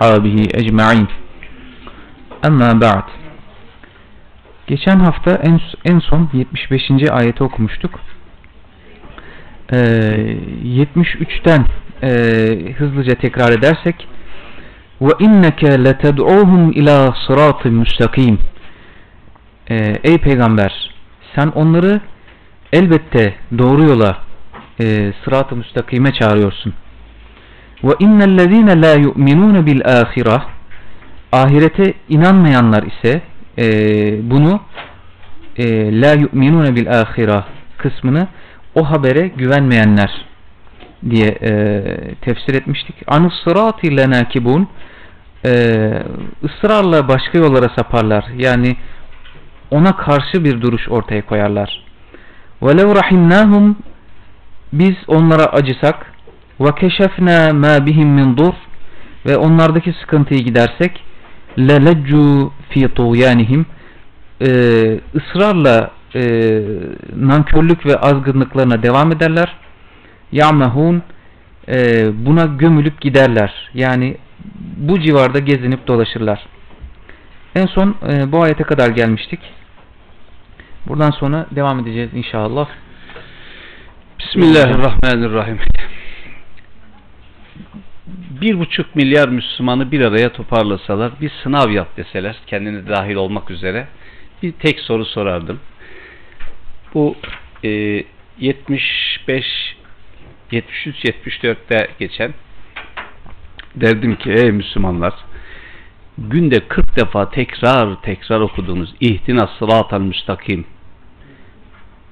ashabihi ecma'in. Amma ba'd. Geçen hafta en, en son 75. ayeti okumuştuk. Ee, 73'ten e, hızlıca tekrar edersek ve inneke leted'uhum ila sıratı müstakim ee, Ey peygamber sen onları elbette doğru yola e, sırat-ı müstakime çağırıyorsun. Ve innellezine la yu'minune bil ahireh Ahirete inanmayanlar ise e, bunu e, la yu'minune bil ahireh kısmını o habere güvenmeyenler diye e, tefsir etmiştik. Anus sırati lenakibun e, ısrarla başka yollara saparlar. Yani ona karşı bir duruş ortaya koyarlar. Velev rahimnahum biz onlara acısak وَكَشَفْنَا مَا بِهِمْ مِنْ dur ve onlardaki sıkıntıyı gidersek لَلَجُّوا فِي طُغْيَانِهِمْ e, ısrarla e, nankörlük ve azgınlıklarına devam ederler. Ya'mehun e, buna gömülüp giderler. Yani bu civarda gezinip dolaşırlar. En son e, bu ayete kadar gelmiştik. Buradan sonra devam edeceğiz inşallah. Bismillahirrahmanirrahim. Bir buçuk milyar Müslümanı bir araya toparlasalar, bir sınav yap deseler, kendini dahil olmak üzere, bir tek soru sorardım. Bu e, 75 73-74'te geçen derdim ki ey Müslümanlar günde 40 defa tekrar tekrar okuduğunuz ihtina sıratal müstakim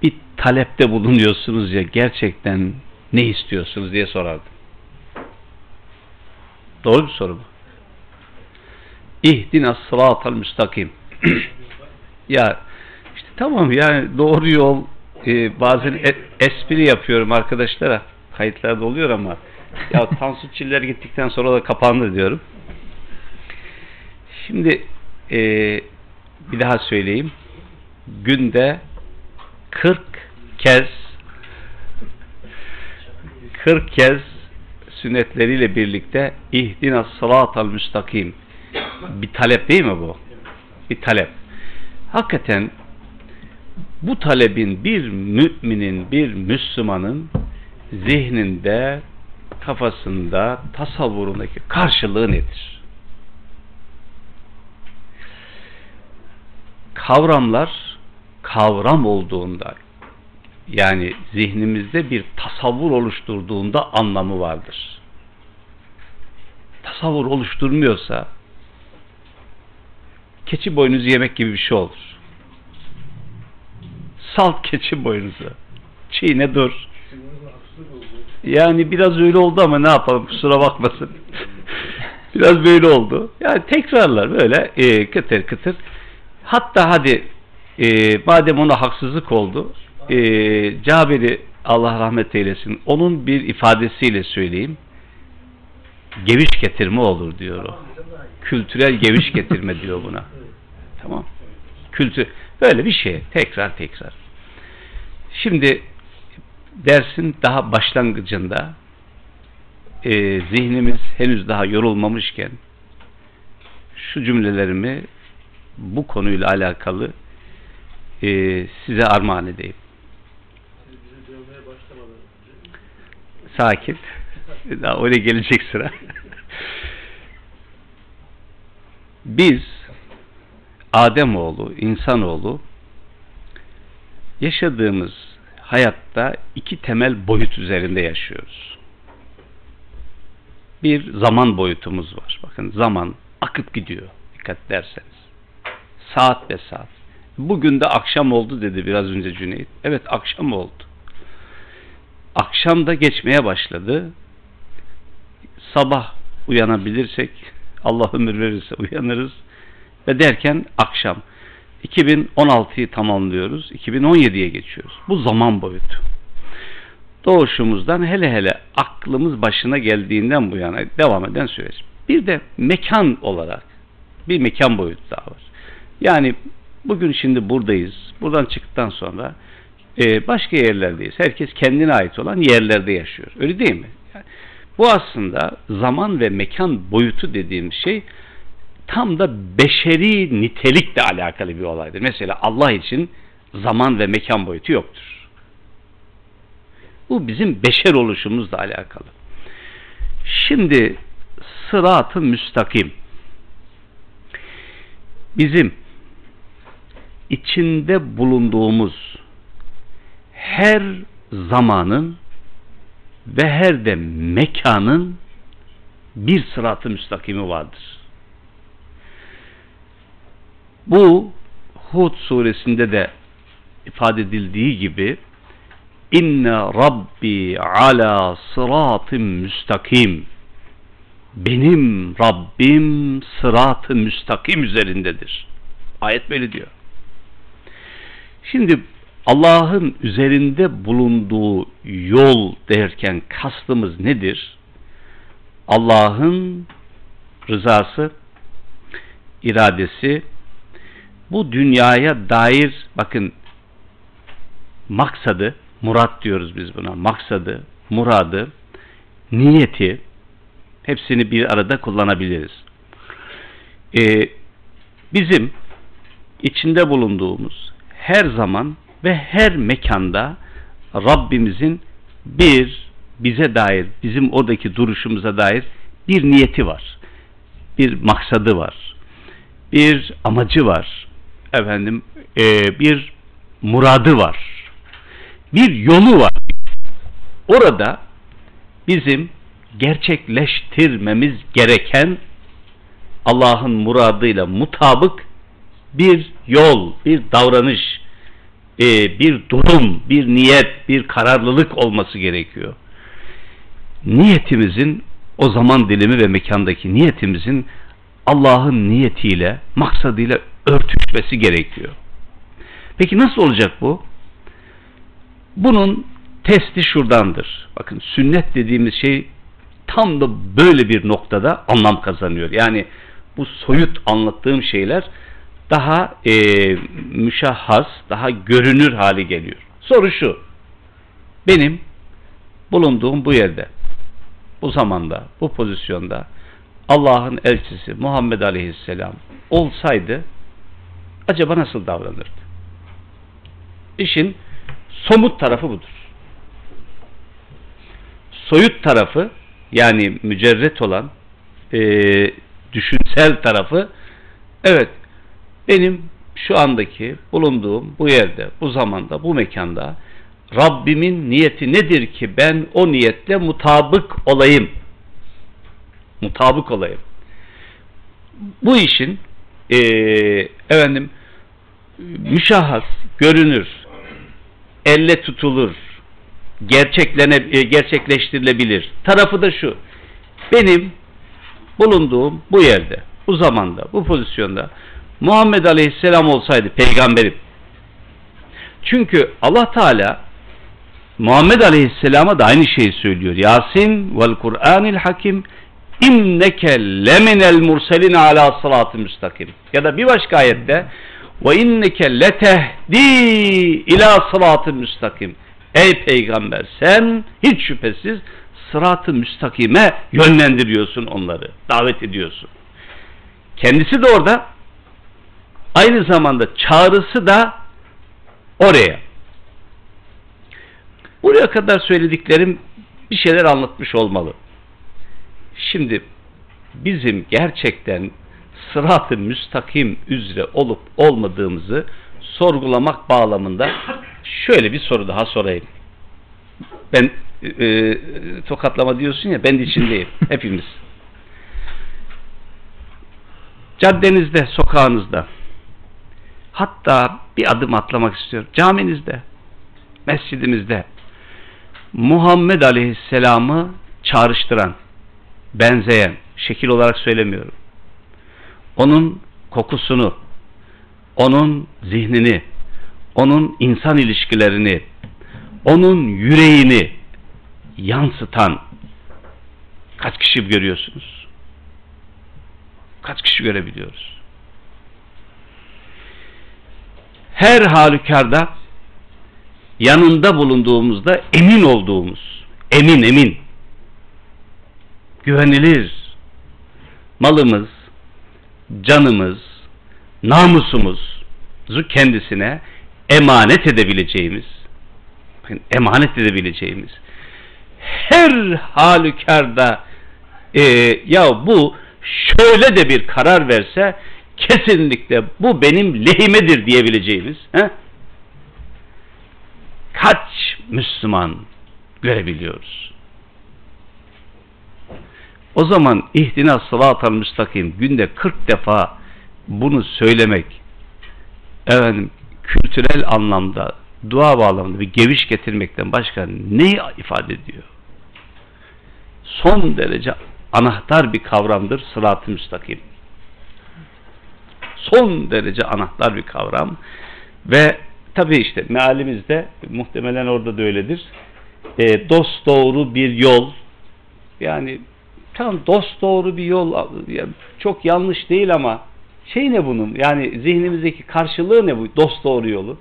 bir talepte bulunuyorsunuz ya gerçekten ne istiyorsunuz diye sorardım. Doğru bir soru bu. İhdina sıratal müstakim. ya işte tamam yani doğru yol e, bazen e, espri yapıyorum arkadaşlara kayıtlarda oluyor ama ya Tansu Çiller gittikten sonra da kapandı diyorum. Şimdi e, bir daha söyleyeyim. Günde 40 kez 40 kez sünnetleriyle birlikte ihdina sıratal müstakim bir talep değil mi bu? Bir talep. Hakikaten bu talebin bir müminin, bir Müslümanın zihninde, kafasında, tasavvurundaki karşılığı nedir? Kavramlar kavram olduğunda yani zihnimizde bir tasavvur oluşturduğunda anlamı vardır. Tasavvur oluşturmuyorsa keçi boynuzu yemek gibi bir şey olur. Salt keçi boynuzu. Çiğne dur. Yani biraz öyle oldu ama ne yapalım kusura bakmasın. biraz böyle oldu. Yani tekrarlar böyle e, kıtır kıtır. Hatta hadi e, madem ona haksızlık oldu e, Cabir'i Allah rahmet eylesin onun bir ifadesiyle söyleyeyim geviş getirme olur diyor o. Kültürel geviş getirme diyor buna. Tamam. Kültür böyle bir şey. Tekrar tekrar. Şimdi dersin daha başlangıcında e, zihnimiz henüz daha yorulmamışken şu cümlelerimi bu konuyla alakalı e, size armağan edeyim. Sakin. Daha oraya gelecek sıra. Biz Ademoğlu, insanoğlu yaşadığımız hayatta iki temel boyut üzerinde yaşıyoruz. Bir zaman boyutumuz var. Bakın zaman akıp gidiyor. Dikkat derseniz. Saat ve saat. Bugün de akşam oldu dedi biraz önce Cüneyt. Evet akşam oldu. Akşam da geçmeye başladı. Sabah uyanabilirsek Allah ömür verirse uyanırız ve derken akşam 2016'yı tamamlıyoruz. 2017'ye geçiyoruz. Bu zaman boyutu. Doğuşumuzdan hele hele aklımız başına geldiğinden bu yana devam eden süreç. Bir de mekan olarak bir mekan boyutu daha var. Yani bugün şimdi buradayız. Buradan çıktıktan sonra e, başka yerlerdeyiz. Herkes kendine ait olan yerlerde yaşıyor. Öyle değil mi? Yani Bu aslında zaman ve mekan boyutu dediğim şey tam da beşeri nitelikle alakalı bir olaydır. Mesela Allah için zaman ve mekan boyutu yoktur. Bu bizim beşer oluşumuzla alakalı. Şimdi sırat-ı müstakim bizim içinde bulunduğumuz her zamanın ve her de mekanın bir sırat-ı müstakimi vardır. Bu Hud suresinde de ifade edildiği gibi inne rabbi ala sıratın müstakim benim Rabbim sırat-ı müstakim üzerindedir. Ayet böyle diyor. Şimdi Allah'ın üzerinde bulunduğu yol derken kastımız nedir? Allah'ın rızası, iradesi, bu dünyaya dair bakın maksadı, murat diyoruz biz buna, maksadı, muradı, niyeti hepsini bir arada kullanabiliriz. Ee, bizim içinde bulunduğumuz her zaman ve her mekanda Rabbimizin bir bize dair, bizim oradaki duruşumuza dair bir niyeti var. Bir maksadı var. Bir amacı var. Efendim, e, bir muradı var. Bir yolu var. Orada bizim gerçekleştirmemiz gereken Allah'ın muradıyla mutabık bir yol, bir davranış, e, bir durum, bir niyet, bir kararlılık olması gerekiyor. Niyetimizin o zaman dilimi ve mekandaki niyetimizin Allah'ın niyetiyle, maksadıyla örtüşmesi gerekiyor. Peki nasıl olacak bu? Bunun testi şuradandır. Bakın sünnet dediğimiz şey tam da böyle bir noktada anlam kazanıyor. Yani bu soyut anlattığım şeyler daha e, müşahhas, daha görünür hale geliyor. Soru şu, benim bulunduğum bu yerde, bu zamanda, bu pozisyonda Allah'ın elçisi Muhammed Aleyhisselam olsaydı acaba nasıl davranırdı? İşin somut tarafı budur. Soyut tarafı yani mücerret olan e, düşünsel tarafı evet benim şu andaki bulunduğum bu yerde, bu zamanda, bu mekanda Rabbimin niyeti nedir ki ben o niyetle mutabık olayım? Mutabık olayım. Bu işin e, efendim müşahhas, görünür, elle tutulur, gerçeklene, e, gerçekleştirilebilir. Tarafı da şu. Benim bulunduğum bu yerde, bu zamanda, bu pozisyonda Muhammed Aleyhisselam olsaydı peygamberim. Çünkü Allah Teala Muhammed Aleyhisselam'a da aynı şeyi söylüyor. Yasin vel Kur'anil Hakim inneke leminel murselin ala sıratı müstakim. Ya da bir başka ayette ve inneke letehdi ila sıratı müstakim. Ey peygamber sen hiç şüphesiz sıratı müstakime yönlendiriyorsun onları. Davet ediyorsun. Kendisi de orada aynı zamanda çağrısı da oraya. Buraya kadar söylediklerim bir şeyler anlatmış olmalı. Şimdi bizim gerçekten sırat-ı müstakim üzere olup olmadığımızı sorgulamak bağlamında şöyle bir soru daha sorayım. Ben e, e tokatlama diyorsun ya ben de içindeyim. Hepimiz. Caddenizde, sokağınızda hatta bir adım atlamak istiyorum. Caminizde, mescidimizde Muhammed Aleyhisselam'ı çağrıştıran, benzeyen, şekil olarak söylemiyorum. Onun kokusunu, onun zihnini, onun insan ilişkilerini, onun yüreğini yansıtan kaç kişi görüyorsunuz? Kaç kişi görebiliyoruz? Her halükarda yanında bulunduğumuzda emin olduğumuz, emin emin güvenilir malımız, canımız, namusumuzu kendisine emanet edebileceğimiz emanet edebileceğimiz her halükarda e, ya bu şöyle de bir karar verse kesinlikle bu benim lehimedir diyebileceğimiz he? kaç Müslüman görebiliyoruz? O zaman ihtina sıratal müstakim günde 40 defa bunu söylemek efendim kültürel anlamda dua bağlamında bir geviş getirmekten başka ne ifade ediyor? Son derece anahtar bir kavramdır sırat-ı müstakim. Son derece anahtar bir kavram. Ve tabi işte mealimizde muhtemelen orada da öyledir. E, dost doğru bir yol. Yani tam dost doğru bir yol çok yanlış değil ama şey ne bunun? Yani zihnimizdeki karşılığı ne bu dost doğru yolu?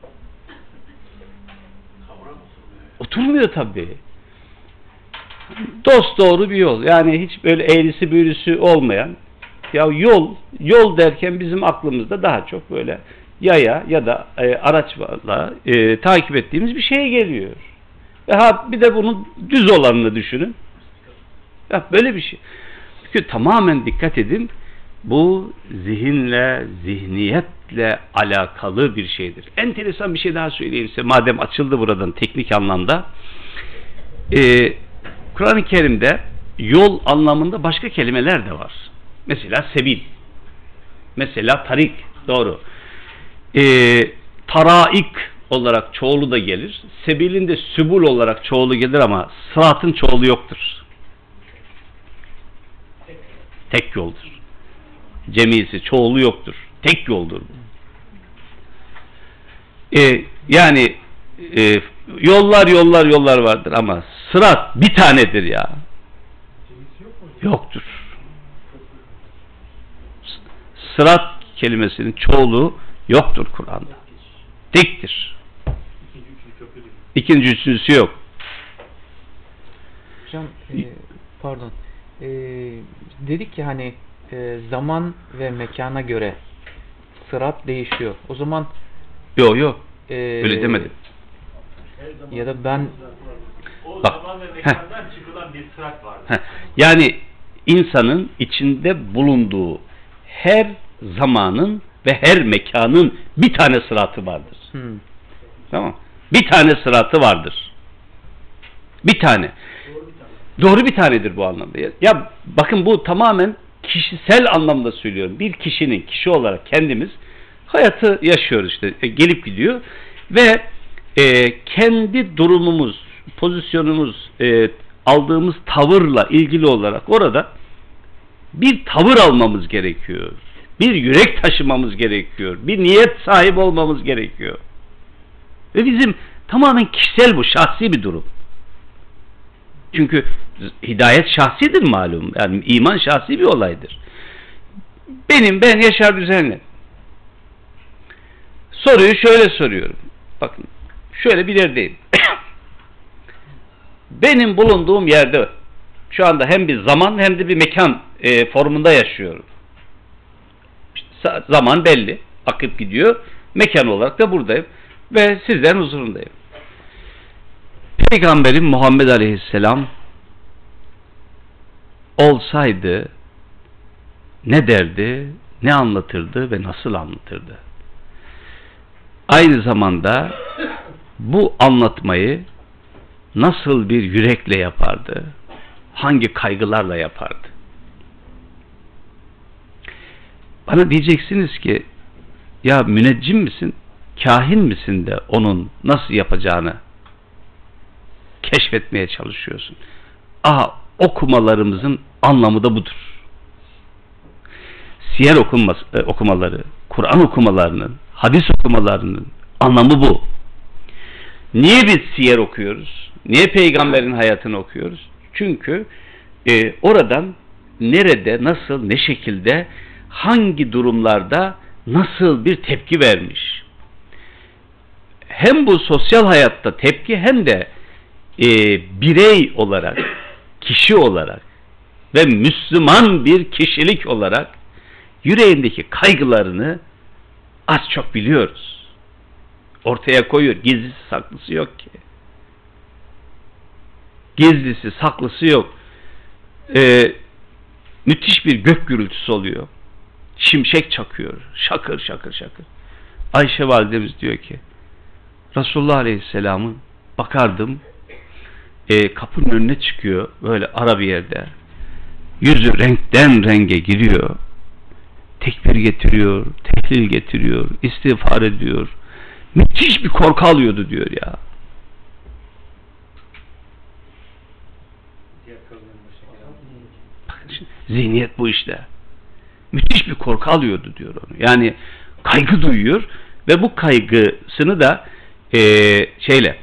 Oturmuyor tabi dost doğru bir yol. Yani hiç böyle eğrisi büğrüsü olmayan ya yol yol derken bizim aklımızda daha çok böyle yaya ya da e, araçla e, takip ettiğimiz bir şeye geliyor. Ve ha bir de bunun düz olanını düşünün. Ya böyle bir şey. Çünkü tamamen dikkat edin bu zihinle, zihniyetle alakalı bir şeydir. Enteresan bir şey daha söyleyeyim size. Madem açıldı buradan teknik anlamda. Ee, Kur'an-ı Kerim'de yol anlamında başka kelimeler de var. Mesela sebil. Mesela tarik. Doğru. Ee, taraik olarak çoğulu da gelir. Sebilin de sübul olarak çoğulu gelir ama sıratın çoğulu yoktur. Tek yoldur. Cemisi, çoğulu yoktur. Tek yoldur. Ee, yani e, yollar yollar yollar vardır ama sırat bir tanedir ya. Yoktur. Sırat kelimesinin çoğulu yoktur Kur'an'da. Tektir. İkinci üçüncüsü yok. Hocam e, pardon. E, dedik ki hani e, zaman ve mekana göre sırat değişiyor. O zaman yok yok. E, Öyle demedim. Ya da ben o Bak, zaman ve mekandan çıkılan bir sırat vardır. Heh, Yani insanın içinde bulunduğu her zamanın ve her mekanın bir tane sıratı vardır. hmm, Tamam Bir tane sıratı vardır. Bir tane. Doğru bir tanedir bu anlamda. Ya, ya bakın bu tamamen kişisel anlamda söylüyorum. Bir kişinin kişi olarak kendimiz hayatı yaşıyoruz işte. E, gelip gidiyor ve e, kendi durumumuz, pozisyonumuz, e, aldığımız tavırla ilgili olarak orada bir tavır almamız gerekiyor. Bir yürek taşımamız gerekiyor. Bir niyet sahibi olmamız gerekiyor. Ve bizim tamamen kişisel bu, şahsi bir durum. Çünkü hidayet şahsidir malum. Yani iman şahsi bir olaydır. Benim ben Yaşar Düzenli. Soruyu şöyle soruyorum. Bakın şöyle bir yerdeyim. Benim bulunduğum yerde şu anda hem bir zaman hem de bir mekan e, formunda yaşıyorum. İşte zaman belli. Akıp gidiyor. Mekan olarak da buradayım. Ve sizlerin huzurundayım. Peygamberim Muhammed Aleyhisselam olsaydı ne derdi, ne anlatırdı ve nasıl anlatırdı? Aynı zamanda bu anlatmayı nasıl bir yürekle yapardı? Hangi kaygılarla yapardı? Bana diyeceksiniz ki ya müneccim misin? Kahin misin de onun nasıl yapacağını keşfetmeye çalışıyorsun. Aha okumalarımızın anlamı da budur. Siyer okunması, e, okumaları, Kur'an okumalarının, hadis okumalarının anlamı bu. Niye biz siyer okuyoruz? Niye peygamberin hayatını okuyoruz? Çünkü e, oradan nerede, nasıl, ne şekilde, hangi durumlarda nasıl bir tepki vermiş? Hem bu sosyal hayatta tepki hem de e, birey olarak, kişi olarak ve Müslüman bir kişilik olarak yüreğindeki kaygılarını az çok biliyoruz. Ortaya koyuyor. Gizlisi saklısı yok ki. Gizlisi saklısı yok. Ee, müthiş bir gök gürültüsü oluyor. Şimşek çakıyor. Şakır şakır şakır. Ayşe validemiz diyor ki Resulullah Aleyhisselam'ın bakardım e, kapının önüne çıkıyor böyle ara bir yerde yüzü renkten renge giriyor tekbir getiriyor tehlil getiriyor istiğfar ediyor müthiş bir korku alıyordu diyor ya Bakın şimdi, zihniyet bu işte müthiş bir korku alıyordu diyor onu yani kaygı duyuyor ve bu kaygısını da e, şeyle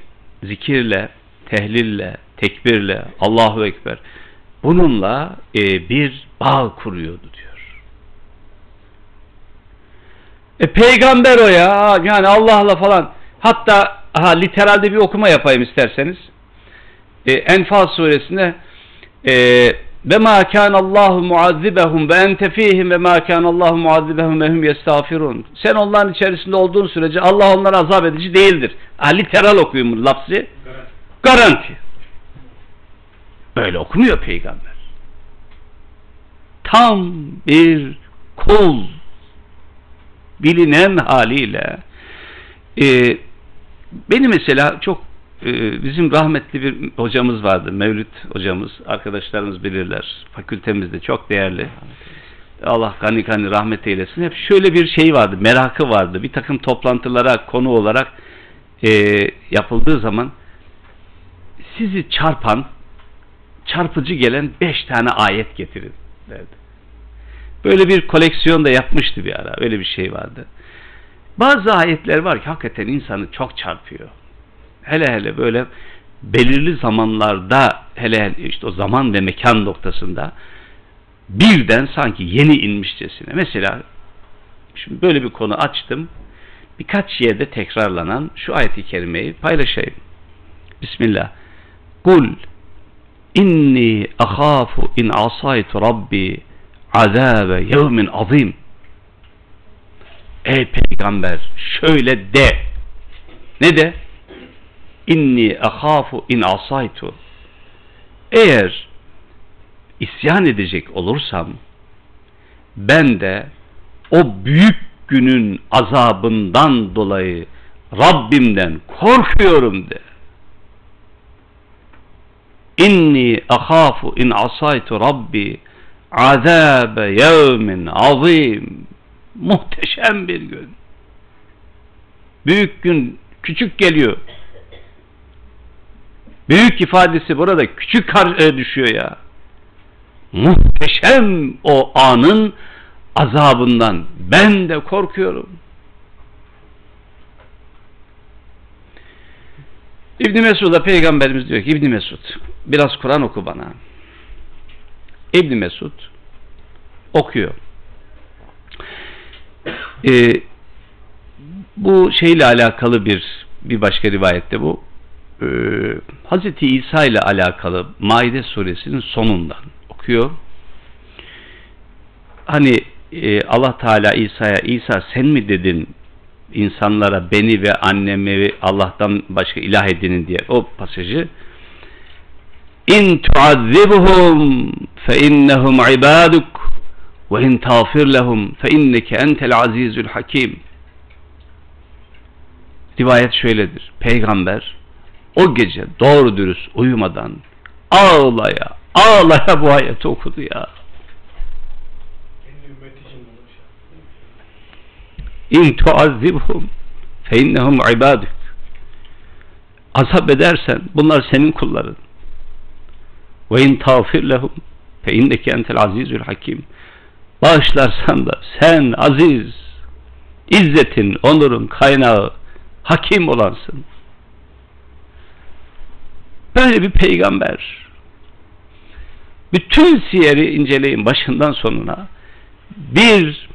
zikirle tehlille tekbirle Allahu Ekber bununla e, bir bağ kuruyordu diyor. E, peygamber o ya yani Allah'la falan hatta aha, literalde bir okuma yapayım isterseniz. E, Enfal suresinde e, ve ma kana Allahu muazzibahum ve ente fihim ve ma kana Allahu muazzibahum ve hum yestağfirun. Sen onların içerisinde olduğun sürece Allah onlara azap edici değildir. Ha, literal okuyun bunu lafzı. Garanti. Böyle okumuyor peygamber. Tam bir kul bilinen haliyle e, beni mesela çok bizim rahmetli bir hocamız vardı. Mevlüt hocamız. Arkadaşlarımız bilirler. Fakültemizde çok değerli. Allah gani gani rahmet eylesin. Hep şöyle bir şey vardı. Merakı vardı. Bir takım toplantılara konu olarak e, yapıldığı zaman sizi çarpan çarpıcı gelen beş tane ayet getirin derdi. Böyle bir koleksiyon da yapmıştı bir ara. Öyle bir şey vardı. Bazı ayetler var ki hakikaten insanı çok çarpıyor. Hele hele böyle belirli zamanlarda hele hele işte o zaman ve mekan noktasında birden sanki yeni inmişçesine. Mesela şimdi böyle bir konu açtım. Birkaç yerde tekrarlanan şu ayeti kerimeyi paylaşayım. Bismillah. Kul inni ahafu in asaytu rabbi azabe yevmin azim. Ey peygamber şöyle de. Ne de? İnni ahafu in asaytu. Eğer isyan edecek olursam ben de o büyük günün azabından dolayı Rabbimden korkuyorum de. İnni ahafu in asaytu Rabbi azabe yevmin azim. Muhteşem bir gün. Büyük gün küçük geliyor. Büyük ifadesi burada küçük düşüyor ya. Muhteşem o anın azabından ben de korkuyorum. İbn Mesud'a peygamberimiz diyor ki İbn Mesud biraz Kur'an oku bana. İbn Mesud okuyor. Ee, bu şeyle alakalı bir bir başka rivayette bu e, Hazreti İsa ile alakalı Maide suresinin sonundan okuyor. Hani e, Allah Teala İsa'ya İsa sen mi dedin insanlara beni ve annemi Allah'tan başka ilah edinin diye o pasajı İn tuazzibuhum fe innehum ibaduk ve in tağfir lehum fe inneke entel azizül hakim Rivayet şöyledir. Peygamber o gece doğru dürüst uyumadan ağlaya ağlaya bu ayeti okudu ya. İn tuazzibhum fe innehum ibaduk. Azap edersen bunlar senin kulların. Ve in tağfir lehum fe inneke entel azizül hakim. Bağışlarsan da sen aziz, izzetin, onurun kaynağı, hakim olansın. Böyle bir peygamber. Bütün siyeri inceleyin başından sonuna. Bir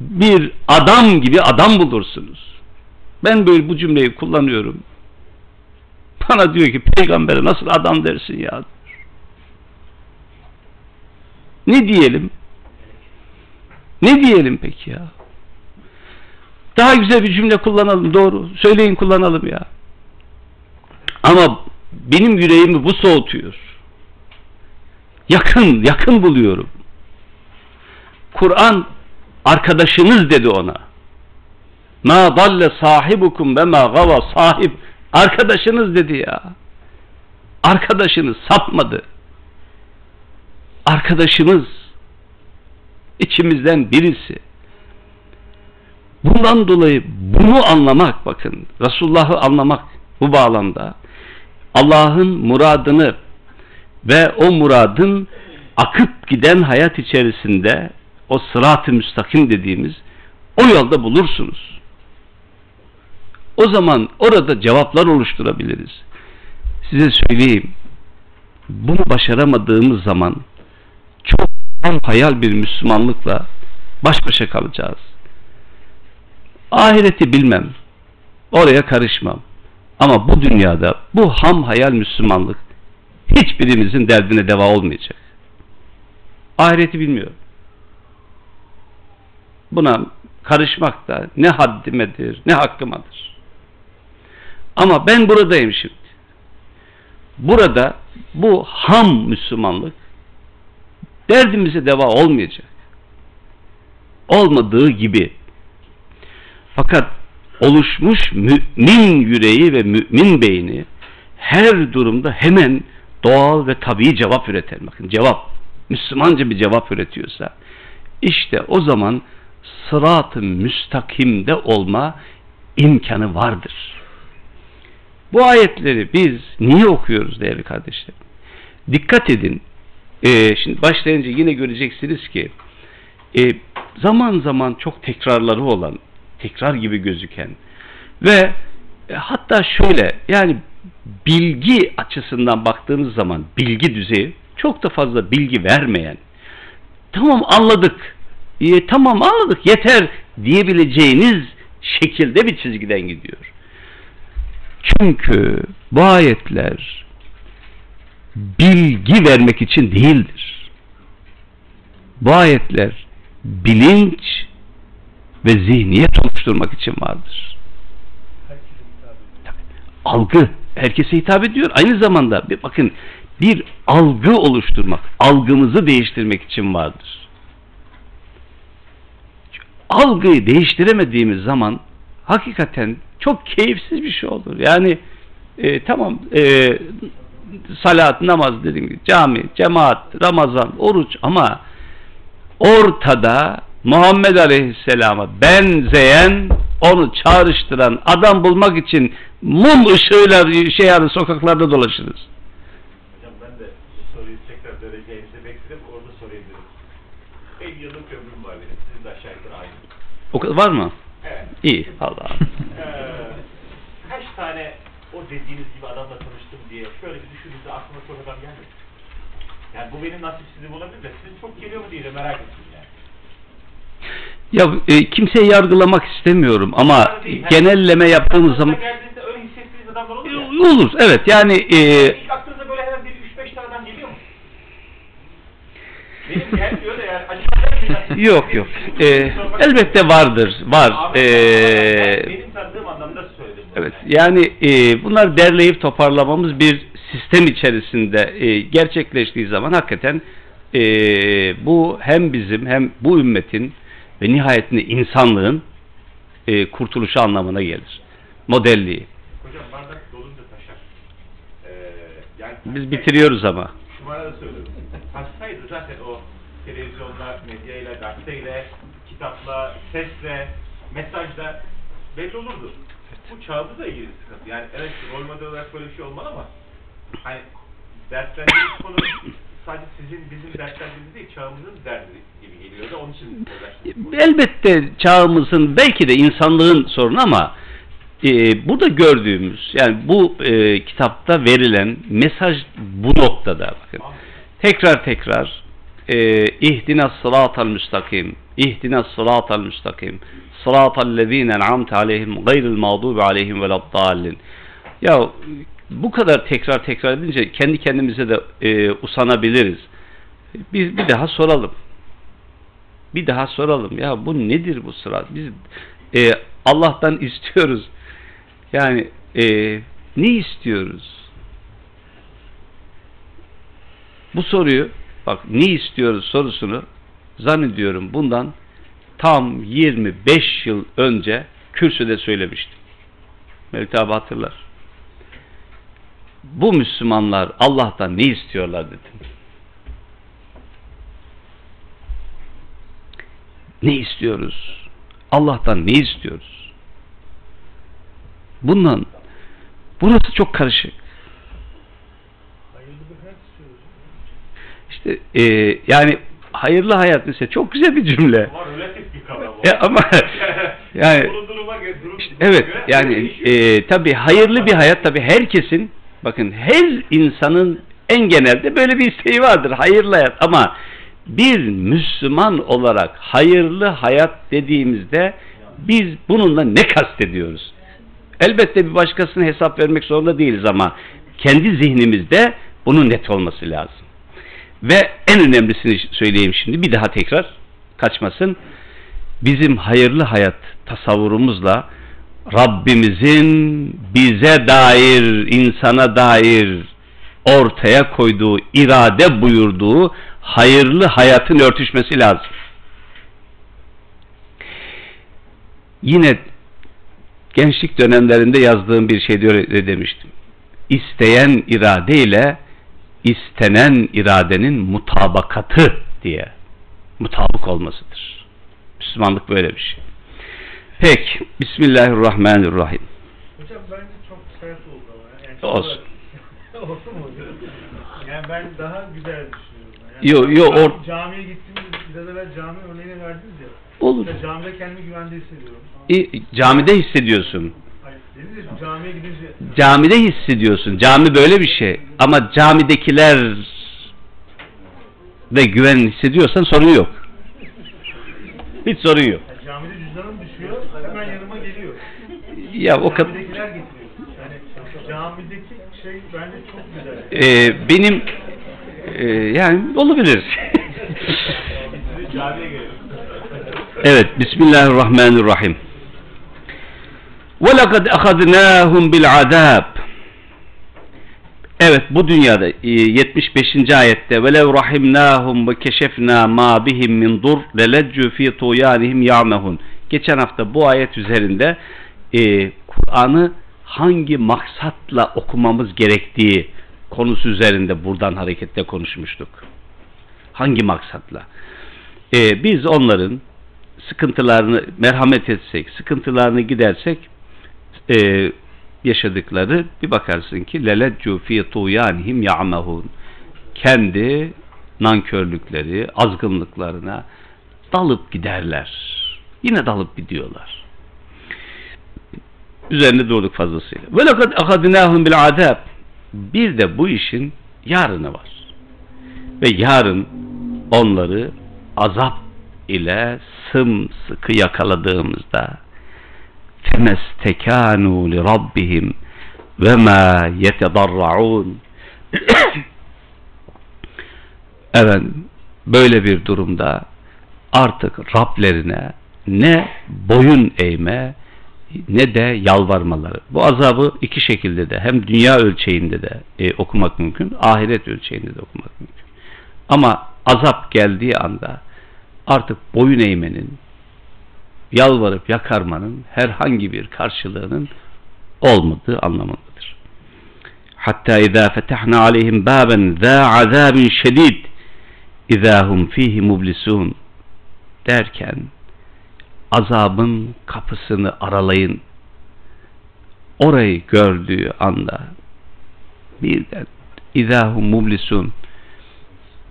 bir adam gibi adam bulursunuz. Ben böyle bu cümleyi kullanıyorum. Bana diyor ki peygambere nasıl adam dersin ya? Ne diyelim? Ne diyelim peki ya? Daha güzel bir cümle kullanalım doğru. Söyleyin kullanalım ya. Ama benim yüreğimi bu soğutuyor. Yakın, yakın buluyorum. Kur'an arkadaşınız dedi ona. Ma dalle sahibukum ve ma gava sahip. Arkadaşınız dedi ya. Arkadaşınız sapmadı. Arkadaşımız içimizden birisi. Bundan dolayı bunu anlamak bakın Resulullah'ı anlamak bu bağlamda Allah'ın muradını ve o muradın akıp giden hayat içerisinde o sırat-ı müstakim dediğimiz o yolda bulursunuz. O zaman orada cevaplar oluşturabiliriz. Size söyleyeyim. Bunu başaramadığımız zaman çok hayal bir Müslümanlıkla baş başa kalacağız. Ahireti bilmem. Oraya karışmam. Ama bu dünyada bu ham hayal Müslümanlık hiçbirimizin derdine deva olmayacak. Ahireti bilmiyorum. Buna karışmak da ne haddimedir ne hakkımadır. Ama ben buradayım şimdi. Burada bu ham Müslümanlık derdimize deva olmayacak. Olmadığı gibi. Fakat oluşmuş mümin yüreği ve mümin beyni her durumda hemen doğal ve tabii cevap üretir. Bakın cevap. Müslümanca bir cevap üretiyorsa işte o zaman sırat-ı müstakimde olma imkanı vardır. Bu ayetleri biz niye okuyoruz değerli kardeşlerim? Dikkat edin. Ee, şimdi başlayınca yine göreceksiniz ki e, zaman zaman çok tekrarları olan, tekrar gibi gözüken ve e, hatta şöyle yani bilgi açısından baktığınız zaman bilgi düzeyi çok da fazla bilgi vermeyen tamam anladık e, tamam anladık yeter diyebileceğiniz şekilde bir çizgiden gidiyor. Çünkü bu ayetler bilgi vermek için değildir. Bu ayetler bilinç ve zihniyet oluşturmak için vardır. Algı herkese hitap ediyor. Aynı zamanda bir bakın bir algı oluşturmak, algımızı değiştirmek için vardır. Algıyı değiştiremediğimiz zaman hakikaten çok keyifsiz bir şey olur. Yani e, tamam e, salat, namaz dediğim gibi cami, cemaat, Ramazan, oruç ama ortada Muhammed Aleyhisselam'a benzeyen onu çağrıştıran adam bulmak için mum ışığıyla şey yani sokaklarda dolaşırız. Hocam ben de soruyu tekrar vereceğinizi bekledim. Orada sorayım dedim. 50 yıllık ömrüm var benim. Sizin de aşağı yukarı aynı. O kadar var mı? Evet. İyi. Allah. Ee, kaç tane o dediğiniz gibi adamla tanıştım diye şöyle bir düşündüğünüzde aklıma çok adam gelmedi. Yani bu benim nasipsizliğim olabilir de sizin çok geliyor mu diye de merak ettim. Ya e, kimseyi yargılamak istemiyorum ama Yani değil, hani genelleme yaptığımız zaman E, olur. Evet yani e, İlk aklınıza böyle hemen bir 3-5 tane adam geliyor mu? Benim gelmiyor da yani acaba yok yok. E, elbette vardır. Var. E, benim tanıdığım anlamda söyledim. bunu Evet yani. yani e, bunlar derleyip toparlamamız bir sistem içerisinde e, gerçekleştiği zaman hakikaten e, bu hem bizim hem bu ümmetin ve nihayetinde insanlığın e, kurtuluşu anlamına gelir. Modelliği. Hocam bardak dolunca taşar. Ee, yani Biz bitiriyoruz ama. Şu manada söylüyorum. Taşsaydı zaten o televizyonla, medyayla, gazeteyle, kitapla, sesle, mesajla belli olurdu. Bu çağımızla ilgili sıkıntı. Yani evet rol model olarak böyle bir şey olmalı ama hani dertlendiğimiz konu sadece sizin bizim dertlendiğimiz değil çağımızın derdi gibi geliyor da onun için uğraştık. Elbette çağımızın belki de insanlığın sorunu ama e, burada gördüğümüz yani bu e, kitapta verilen mesaj bu noktada bakın. Tekrar tekrar e, ihdina sıratal müstakim ihdina sıratal müstakim sıratal lezine en'amte aleyhim gayril mağdubi aleyhim veleddallin ya bu kadar tekrar tekrar edince kendi kendimize de e, usanabiliriz. Bir, bir daha soralım. Bir daha soralım. Ya bu nedir bu sırat? Biz e, Allah'tan istiyoruz. Yani e, ne istiyoruz? Bu soruyu bak ne istiyoruz sorusunu zannediyorum bundan tam 25 yıl önce kürsüde söylemiştim. Mevlüt abi hatırlar. Bu Müslümanlar Allah'tan ne istiyorlar dedim. Ne istiyoruz? Allah'tan ne istiyoruz? Bundan burası çok karışık. İşte e, yani hayırlı hayat mesela çok güzel bir cümle. Ama relatif bir kavram o. E, ama yani işte evet yani e, tabi hayırlı bir hayat tabi herkesin bakın her insanın en genelde böyle bir isteği vardır hayırlı hayat ama bir Müslüman olarak hayırlı hayat dediğimizde biz bununla ne kastediyoruz? Elbette bir başkasına hesap vermek zorunda değiliz ama kendi zihnimizde bunun net olması lazım. Ve en önemlisini söyleyeyim şimdi bir daha tekrar kaçmasın. Bizim hayırlı hayat tasavvurumuzla Rabbimizin bize dair, insana dair ortaya koyduğu, irade buyurduğu hayırlı hayatın örtüşmesi lazım. Yine gençlik dönemlerinde yazdığım bir şey diyor demiştim. İsteyen irade ile istenen iradenin mutabakatı diye mutabık olmasıdır. Müslümanlık böyle bir şey. Peki. Bismillahirrahmanirrahim. Hocam bence çok sert oldu ama. Yani Olsun. Olsun mu? Yani ben daha güzel düşünüyorum. Yani Yo, yo, or- Camiye gittiğimde biraz evvel cami örneğini verdiniz ya. Olur. Mesela camide kendimi güvende hissediyorum. E, camide hissediyorsun. Hayır, dediniz ya camiye gidince Camide hissediyorsun. Cami böyle bir şey. Ama camidekiler de güven hissediyorsan sorun yok. Hiç sorun yok. yani camide cüzdanım düşüyor hemen yanıma geliyor. Ya o kadar Camidekiler getiriyor. Yani camideki şey bence çok güzel. e, benim e, yani olabilir. Biz camiye gelelim. evet. Bismillahirrahmanirrahim. وَلَقَدْ أَخَذْنَاهُمْ بِالْعَذَابِ Evet bu dünyada e, 75. ayette وَلَوْ رَحِمْنَاهُمْ وَكَشَفْنَا مَا بِهِمْ مِنْ ضُرْ لَلَجُّوا ف۪ي طُوْيَانِهِمْ يَعْمَهُونَ Geçen hafta bu ayet üzerinde e, Kur'an'ı hangi maksatla okumamız gerektiği konusu üzerinde buradan hareketle konuşmuştuk. Hangi maksatla? E, biz onların sıkıntılarını merhamet etsek, sıkıntılarını gidersek e, yaşadıkları bir bakarsın ki leleccu fi tuyanihim ya'mahun kendi nankörlükleri, azgınlıklarına dalıp giderler. Yine dalıp gidiyorlar üzerinde durduk fazlasıyla. Ve lekad ahadnahum bil azab. Bir de bu işin yarını var. Ve yarın onları azap ile sımsıkı yakaladığımızda femestekanu li rabbihim ve ma yetedarraun Evet böyle bir durumda artık Rablerine ne boyun eğme ne de yalvarmaları. Bu azabı iki şekilde de hem dünya ölçeğinde de e, okumak mümkün, ahiret ölçeğinde de okumak mümkün. Ama azap geldiği anda artık boyun eğmenin, yalvarıp yakarmanın herhangi bir karşılığının olmadığı anlamındadır. Hatta izâ fetahna aleyhim bâben zâ azâbin şedîd izâ hum fîhî mublisun derken azabın kapısını aralayın orayı gördüğü anda birden izâ hum mublisun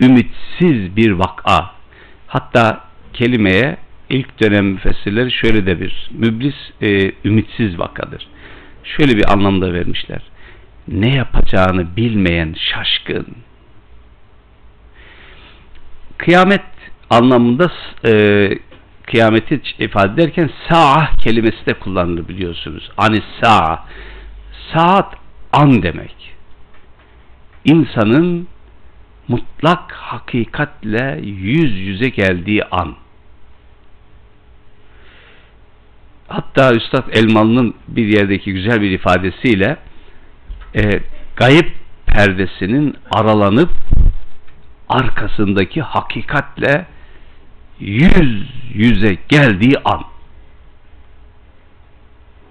ümitsiz bir vak'a hatta kelimeye ilk dönem müfessirleri şöyle de bir müblis e, ümitsiz vakadır. Şöyle bir anlamda vermişler. Ne yapacağını bilmeyen şaşkın. Kıyamet anlamında e, kıyameti ifade ederken sa'a kelimesi de kullanılır biliyorsunuz. Anis sa'a. Saat an demek. İnsanın mutlak hakikatle yüz yüze geldiği an. Hatta Üstad Elmalı'nın bir yerdeki güzel bir ifadesiyle e, gayip perdesinin aralanıp arkasındaki hakikatle yüz yüze geldiği an.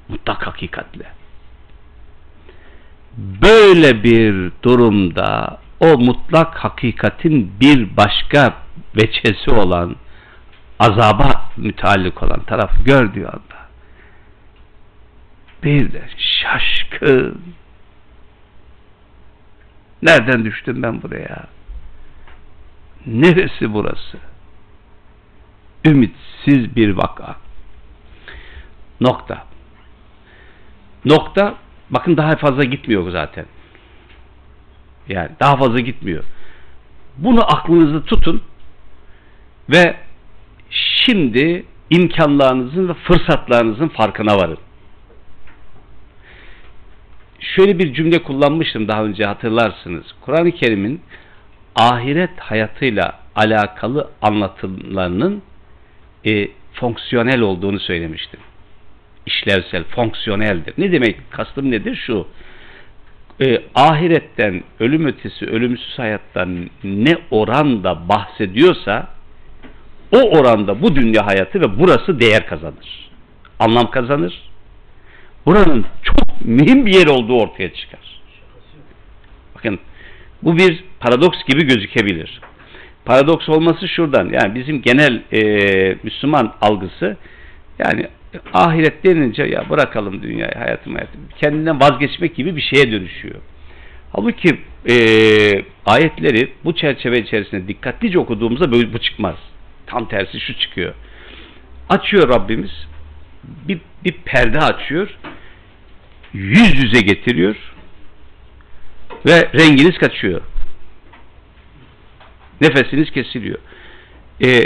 Mutlak hakikatle. Böyle bir durumda o mutlak hakikatin bir başka veçesi olan azaba müteallik olan tarafı gördüğü anda bir de şaşkın nereden düştüm ben buraya neresi burası ümitsiz bir vaka. Nokta. Nokta bakın daha fazla gitmiyor zaten. Yani daha fazla gitmiyor. Bunu aklınızı tutun ve şimdi imkanlarınızın ve fırsatlarınızın farkına varın. Şöyle bir cümle kullanmıştım daha önce hatırlarsınız. Kur'an-ı Kerim'in ahiret hayatıyla alakalı anlatımlarının e, fonksiyonel olduğunu söylemiştim. İşlevsel, fonksiyoneldir. Ne demek? Kastım nedir? Şu. E, ahiretten, ölüm ötesi, ölümsüz hayattan ne oranda bahsediyorsa o oranda bu dünya hayatı ve burası değer kazanır. Anlam kazanır. Buranın çok mühim bir yer olduğu ortaya çıkar. Bakın bu bir paradoks gibi gözükebilir. Paradoks olması şuradan yani bizim genel e, Müslüman algısı yani ahiret denince ya bırakalım dünyayı hayatım hayatım kendinden vazgeçmek gibi bir şeye dönüşüyor. Halbuki e, ayetleri bu çerçeve içerisinde dikkatlice okuduğumuzda böyle bu çıkmaz. Tam tersi şu çıkıyor. Açıyor Rabbimiz bir, bir perde açıyor yüz yüze getiriyor ve renginiz kaçıyor. Nefesiniz kesiliyor. Ee,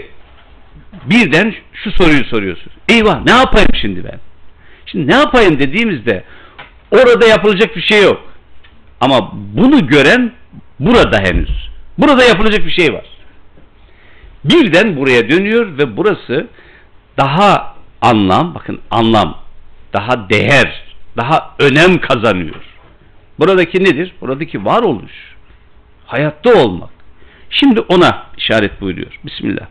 birden şu soruyu soruyorsun. Eyvah ne yapayım şimdi ben? Şimdi ne yapayım dediğimizde orada yapılacak bir şey yok. Ama bunu gören burada henüz. Burada yapılacak bir şey var. Birden buraya dönüyor ve burası daha anlam, bakın anlam, daha değer, daha önem kazanıyor. Buradaki nedir? Buradaki varoluş. Hayatta olmak. Şimdi ona işaret buyuruyor. Bismillah.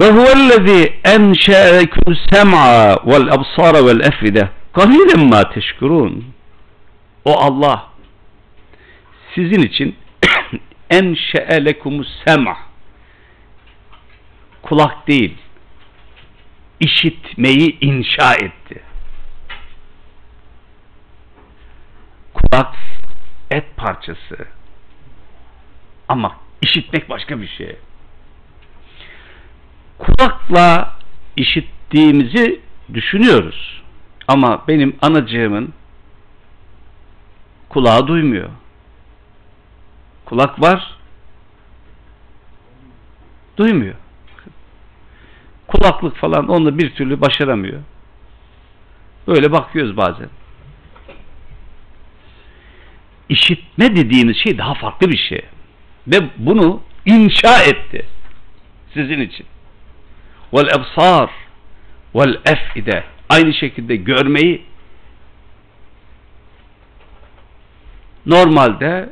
Ve huvellezî enşe'ekum sem'a vel absara vel efide kalilen ma teşkurun. O Allah sizin için enşe'e lekumus sem'a kulak değil işitmeyi inşa etti. Kulak et parçası. Ama işitmek başka bir şey. Kulakla işittiğimizi düşünüyoruz. Ama benim anacığımın kulağı duymuyor. Kulak var, duymuyor. Kulaklık falan onunla bir türlü başaramıyor. Böyle bakıyoruz bazen. İşitme dediğimiz şey daha farklı bir şey. Ve bunu inşa etti. Sizin için. Vel ebsar vel efide aynı şekilde görmeyi normalde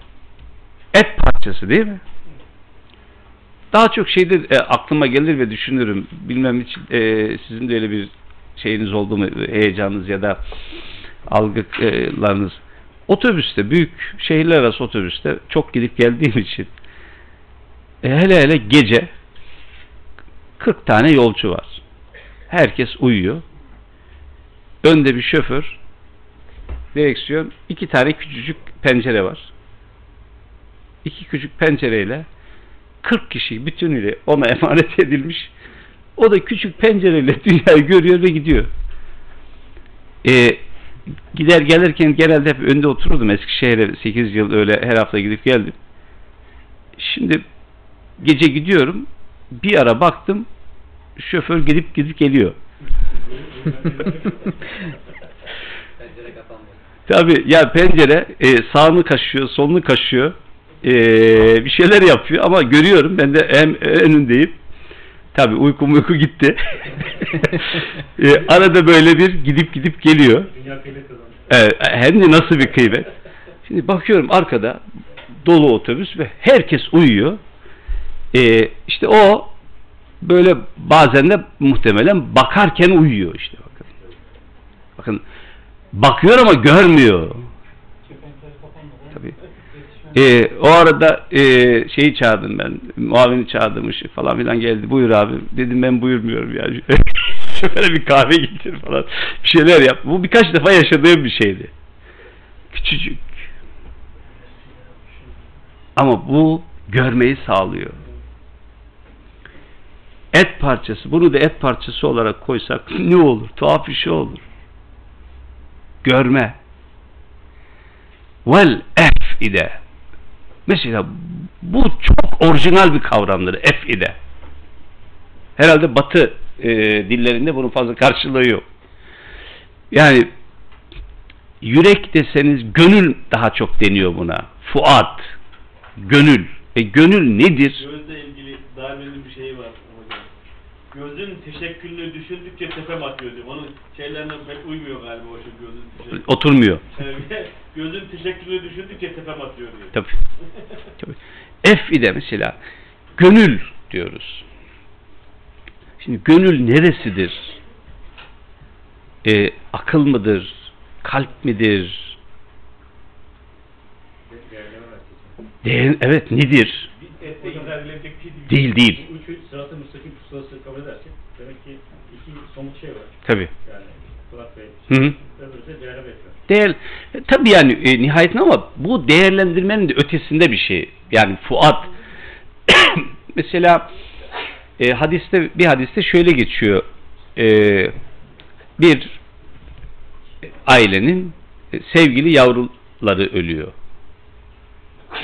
et parçası değil mi? Daha çok şeyde e, aklıma gelir ve düşünürüm. Bilmem hiç e, sizin de öyle bir şeyiniz oldu mu heyecanınız ya da algılarınız. Otobüste büyük şehirler arası otobüste çok gidip geldiğim için e, hele hele gece 40 tane yolcu var. Herkes uyuyor. Önde bir şoför direksiyon iki tane küçücük pencere var. İki küçük pencereyle 40 kişi bütünüyle ona emanet edilmiş. O da küçük pencereyle dünyayı görüyor ve gidiyor. Ee, gider gelirken genelde hep önde otururdum. Eskişehir'e 8 yıl öyle her hafta gidip geldim. Şimdi gece gidiyorum. Bir ara baktım şoför gidip gidip geliyor. Tabi ya pencere e, sağını kaşıyor, solunu kaşıyor. Ee, bir şeyler yapıyor ama görüyorum ben de hem önündeyim. Tabii uykum uyku gitti. Ee, arada böyle bir gidip gidip geliyor. Evet, hem de nasıl bir kıymet. Şimdi bakıyorum arkada dolu otobüs ve herkes uyuyor. Ee, işte o böyle bazen de muhtemelen bakarken uyuyor işte bakın. Bakın bakıyor ama görmüyor. Tabii. Ee, o arada e, şeyi çağırdım ben. Muavini çağırdım ışık falan filan geldi. Buyur abi. Dedim ben buyurmuyorum yani. Şöyle bir kahve getir falan. Bir şeyler yap. Bu birkaç defa yaşadığım bir şeydi. Küçücük. Ama bu görmeyi sağlıyor. Et parçası. Bunu da et parçası olarak koysak ne olur? Tuhaf bir şey olur. Görme. Vel efide. Mesela bu çok orijinal bir kavramdır. Efide. Herhalde batı e, dillerinde bunun fazla karşılığı yok. Yani yürek deseniz gönül daha çok deniyor buna. Fuat. Gönül. E gönül nedir? Gözle ilgili darbenin bir hocam. Gözün teşekkülünü düşündükçe tepe batıyor diyor. Onun şeylerine pek uymuyor galiba o şu gözün teşekkülü. Oturmuyor. Gözün teşekkülünü düşündükçe tepe batıyor diyor. Tabii. Tabii. Efide mesela gönül diyoruz. Şimdi gönül neresidir? E, akıl mıdır? Kalp midir? Değer, evet nedir? Bir değil. Değil üçü sıratı müstakim pusulası kabul edersek demek ki iki somut şey var. Tabii. Yani kulak ve Hı hı. öbürü de değerleme yapıyor. Değer, e, tabii yani e, nihayetinde ama bu değerlendirmenin de ötesinde bir şey. Yani fuat. Mesela e, hadiste bir hadiste şöyle geçiyor. E, bir ailenin e, sevgili yavruları ölüyor.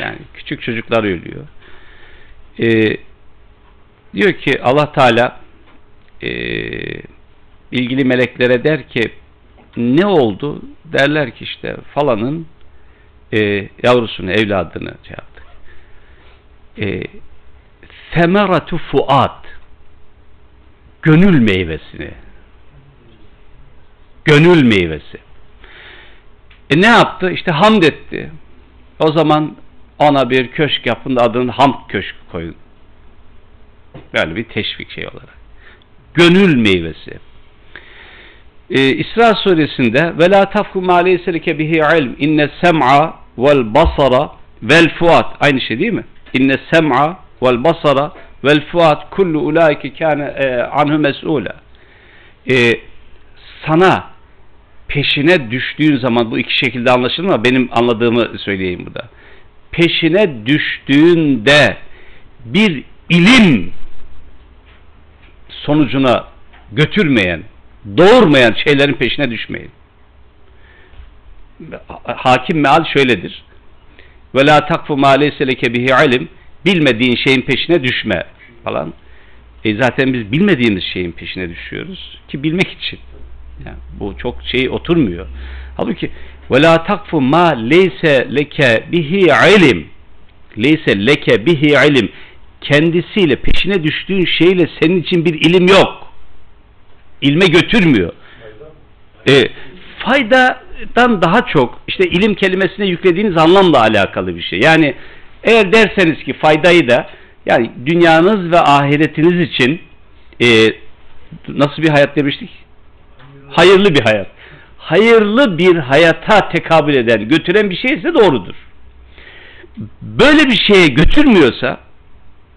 Yani küçük çocuklar ölüyor. E, diyor ki Allah Teala e, ilgili meleklere der ki ne oldu? Derler ki işte falanın e, yavrusunu, evladını şey yaptık. E, semeratu fuat gönül meyvesini gönül meyvesi. E ne yaptı? İşte hamd etti. O zaman ona bir köşk yapın adını hamd köşkü koyun. Böyle bir teşvik şey olarak. Gönül meyvesi. Ee, İsra suresinde ve la tafku ma leyse leke bihi ilm inne sem'a vel basara vel fuat aynı şey değil mi? İnne sem'a vel basara vel fuat kullu ulaike kâne e, anhu mes'ûle Ee, sana peşine düştüğün zaman bu iki şekilde anlaşılır mı? Benim anladığımı söyleyeyim burada. Peşine düştüğünde bir ilim sonucuna götürmeyen, doğurmayan şeylerin peşine düşmeyin. Hakim meal şöyledir. Ve la takfu ma leyse leke bihi ilim bilmediğin şeyin peşine düşme falan. E zaten biz bilmediğimiz şeyin peşine düşüyoruz ki bilmek için. Yani bu çok şey oturmuyor. Halbuki ve la takfu ma leyse leke bihi ilim leyse leke bihi ilim kendisiyle peşine düştüğün şeyle senin için bir ilim yok. İlme götürmüyor. E, faydadan daha çok işte ilim kelimesine yüklediğiniz anlamla alakalı bir şey. Yani eğer derseniz ki faydayı da yani dünyanız ve ahiretiniz için e, nasıl bir hayat demiştik? Hayırlı bir hayat. Hayırlı bir hayata tekabül eden, götüren bir şeyse doğrudur. Böyle bir şeye götürmüyorsa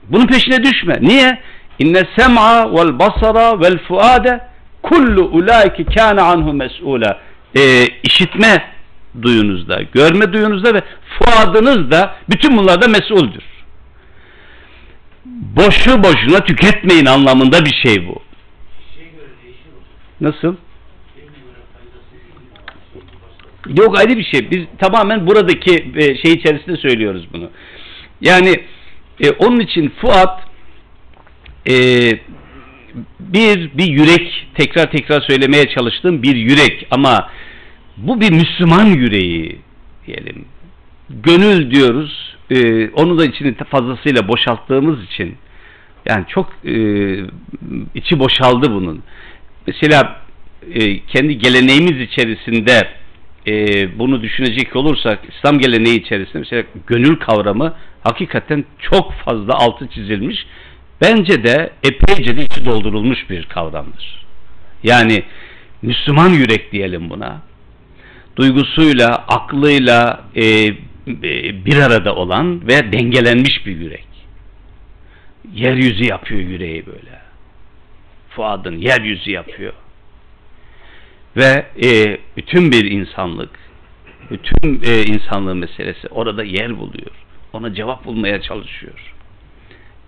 bunun peşine düşme. Niye? İnne sem'a vel basara vel fuade kullu ulaike kâne anhu mes'ûlâ. Ee, işitme duyunuzda, görme duyunuzda ve fuadınızda bütün bunlarda mesuldür. Boşu boşuna tüketmeyin anlamında bir şey bu. Nasıl? Yok ayrı bir şey. Biz tamamen buradaki e, şey içerisinde söylüyoruz bunu. Yani e, onun için Fuat e, bir bir yürek tekrar tekrar söylemeye çalıştığım bir yürek ama bu bir Müslüman yüreği diyelim. Gönül diyoruz. E, onu da içini fazlasıyla boşalttığımız için yani çok e, içi boşaldı bunun. Mesela e, kendi geleneğimiz içerisinde e, bunu düşünecek olursak İslam geleneği içerisinde mesela gönül kavramı hakikaten çok fazla altı çizilmiş. Bence de epeyce de içi doldurulmuş bir kavramdır. Yani Müslüman yürek diyelim buna. Duygusuyla, aklıyla e, e, bir arada olan ve dengelenmiş bir yürek. Yeryüzü yapıyor yüreği böyle. Fuadın yeryüzü yapıyor. Ve e, bütün bir insanlık, bütün e, insanlığın meselesi orada yer buluyor. Ona cevap bulmaya çalışıyor.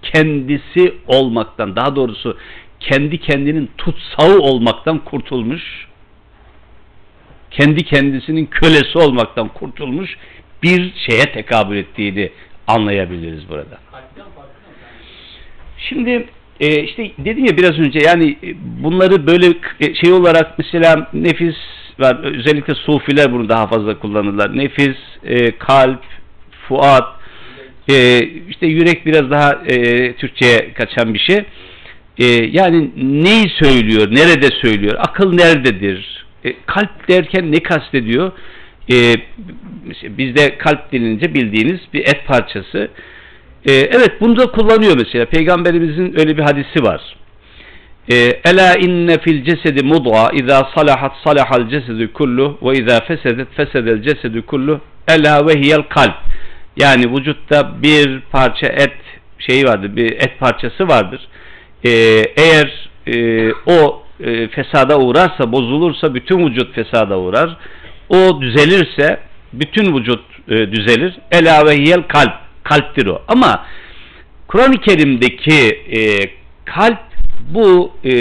Kendisi olmaktan, daha doğrusu kendi kendinin tutsağı olmaktan kurtulmuş, kendi kendisinin kölesi olmaktan kurtulmuş bir şeye tekabül ettiğini anlayabiliriz burada. Şimdi e, işte dedim ya biraz önce yani e, bunları böyle e, şey olarak mesela nefis var özellikle sufiler bunu daha fazla kullanırlar. Nefis, e, kalp, fuat, e, işte yürek biraz daha e, Türkçe'ye kaçan bir şey. E, yani neyi söylüyor, nerede söylüyor, akıl nerededir, e, kalp derken ne kastediyor? E, bizde kalp dilince bildiğiniz bir et parçası. Ee, evet bunu da kullanıyor mesela. Peygamberimizin öyle bir hadisi var. Ee, Ela inne fil cesedi mudğa izâ salahat salahal cesedu kullu ve izâ fesedet fesedel cesedu kullu ela ve hiyel kalp. Yani vücutta bir parça et şeyi vardır, bir et parçası vardır. Ee, eğer e, o e, fesada uğrarsa, bozulursa bütün vücut fesada uğrar. O düzelirse bütün vücut e, düzelir. Ela ve hiyel kalp kalptir o. Ama Kur'an-ı Kerim'deki e, kalp bu e,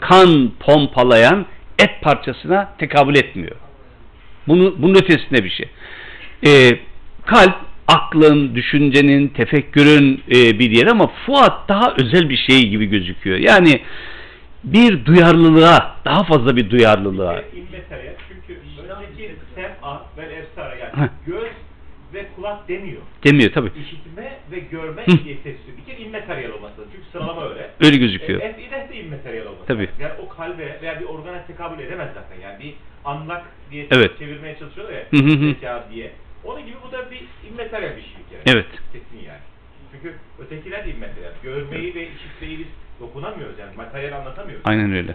kan pompalayan et parçasına tekabül etmiyor. Bunu, bunun ötesinde bir şey. E, kalp aklın, düşüncenin, tefekkürün e, bir yeri ama fuat daha özel bir şey gibi gözüküyor. Yani bir duyarlılığa, daha fazla bir duyarlılığa. İmmetalya çünkü öndeki sem'a ve efsara yani göz ve kulak demiyor. Demiyor tabi. İşitme ve görme Hı. yetisi. Bir kere immaterial olması lazım. Çünkü sıralama öyle. Öyle gözüküyor. E, F de immaterial olması Tabii. lazım. Yani o kalbe veya bir organa tekabül edemez zaten. Yani bir anlak diye Evet. çevirmeye çalışıyorlar ya. Hı hı zeka diye. Onun gibi bu da bir immaterial bir şey bir kere. Evet. Kesin yani. Çünkü ötekiler de immaterial. Görmeyi ve işitmeyi biz dokunamıyoruz yani. Materyal anlatamıyoruz. Aynen öyle.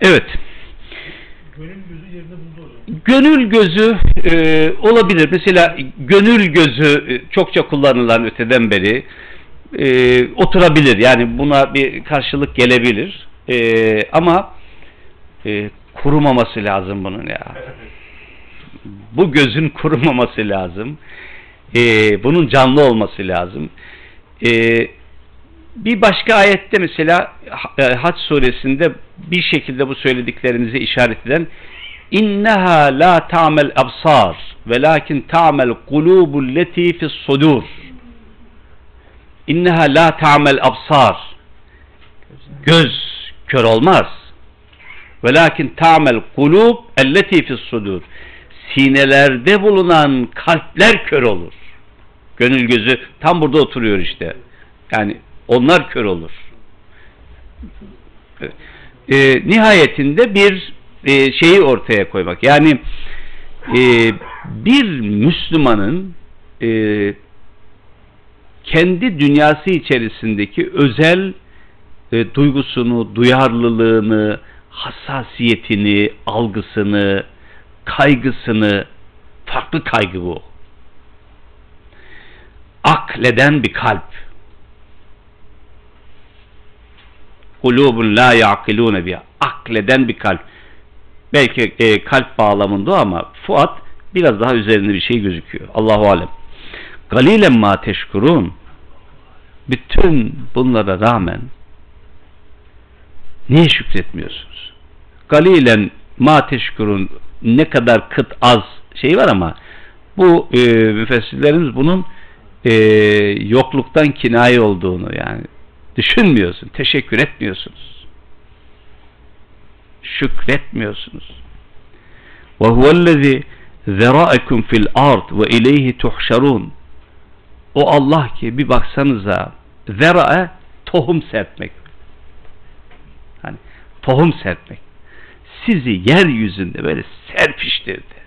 Evet. Gönül gözü yerine buldu hocam. Gönül gözü e, olabilir. Mesela gönül gözü e, çokça kullanılan öteden beri e, oturabilir. Yani buna bir karşılık gelebilir. E, ama e, kurumaması lazım bunun ya. Bu gözün kurumaması lazım. E, bunun canlı olması lazım. E, bir başka ayette mesela e, Hac suresinde bir şekilde bu söylediklerimizi işaret eden inneha la ta'mel absar velakin ta'mel kulubul leti fis sudur. İnneha la ta'mel absar. Göz kör olmaz. Velakin ta'mel kulub elleti fis sudur. Sinelerde bulunan kalpler kör olur. Gönül gözü tam burada oturuyor işte. Yani onlar kör olur e, nihayetinde bir e, şeyi ortaya koymak. Yani e, bir Müslümanın e, kendi dünyası içerisindeki özel e, duygusunu, duyarlılığını, hassasiyetini, algısını, kaygısını, farklı kaygı bu. Akleden bir kalp. Kulubun la yaqilune biha. Akleden bir kalp. Belki e, kalp bağlamında ama fuat biraz daha üzerinde bir şey gözüküyor. Allahu alem. Galilen ma teşkurun. Bütün bunlara rağmen niye şükretmiyorsunuz? Galilen ma teşkurun ne kadar kıt az şey var ama bu e, müfessirlerimiz bunun e, yokluktan kinaye olduğunu yani düşünmüyorsun, teşekkür etmiyorsunuz. Şükretmiyorsunuz. Ve huvellezî zeraikum fil ard ve ileyhi tuhşarun. O Allah ki bir baksanıza zerae tohum serpmek. Hani tohum serpmek. Sizi yeryüzünde böyle serpiştirdi.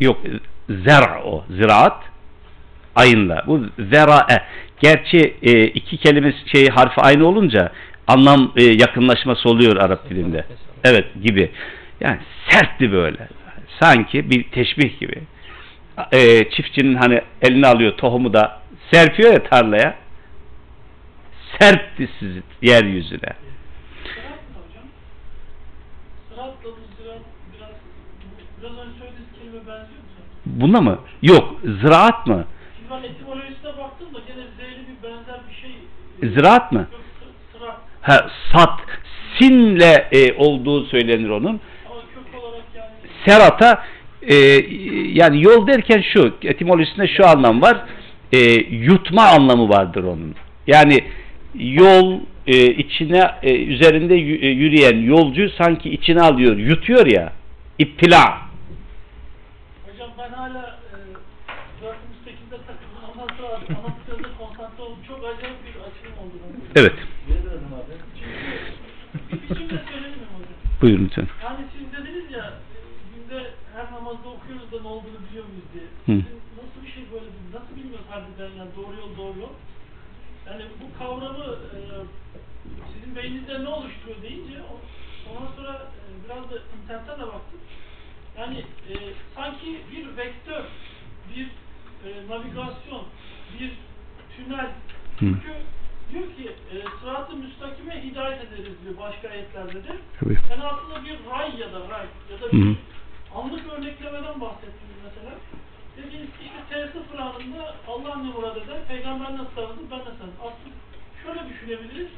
Yok zera o ziraat ayınla. Bu zerae. Gerçi e, iki kelime şey harfi aynı olunca anlam e, yakınlaşması oluyor Arap dilinde. Evet gibi. Yani sertti böyle. Sanki bir teşbih gibi. E, çiftçinin hani eline alıyor tohumu da serpiyor ya tarlaya. Serpti sizi yeryüzüne. Buna mı? Yok. Ziraat mı? Ben etimolojisine baktım da gene Z'li bir benzer bir şey. Ziraat mı? Yok, sırat. Ha, sat. Sinle e, olduğu söylenir onun. Ama kök olarak yani serata e, yani yol derken şu etimolojisinde şu anlam var e, yutma anlamı vardır onun yani yol e, içine e, üzerinde e, yürüyen yolcu sanki içine alıyor yutuyor ya ittila Hocam ben hala e, 408'de takıldım. Ondan sonra anlattığınızda konsantre oldum. Çok acayip bir açılım oldu. bana. Evet buyurun lütfen Yani siz dediniz ya günde her namazda okuyoruz da ne olduğunu biliyor muyuz diye. Hı. Nasıl bir şey böyle nasıl bilmiyoruz harbiden yani doğru yol doğru yol. Yani bu kavramı e, sizin beyninizde ne oluşturuyor deyince ondan sonra e, biraz da internete de baktım. Yani e, sanki bir vektör, bir e, navigasyon, bir tünel. Çünkü diyor ki e, sırat-ı müstakime hidayet ederiz diyor başka ayetlerde de. Evet. Yani aslında bir ray ya da ray ya da bir Hı. anlık örneklemeden bahsettiniz mesela. Dediğiniz ki işte T0 anında Allah ne murad eder, peygamber nasıl sarılır, ben de sarılır. Aslında şöyle düşünebiliriz.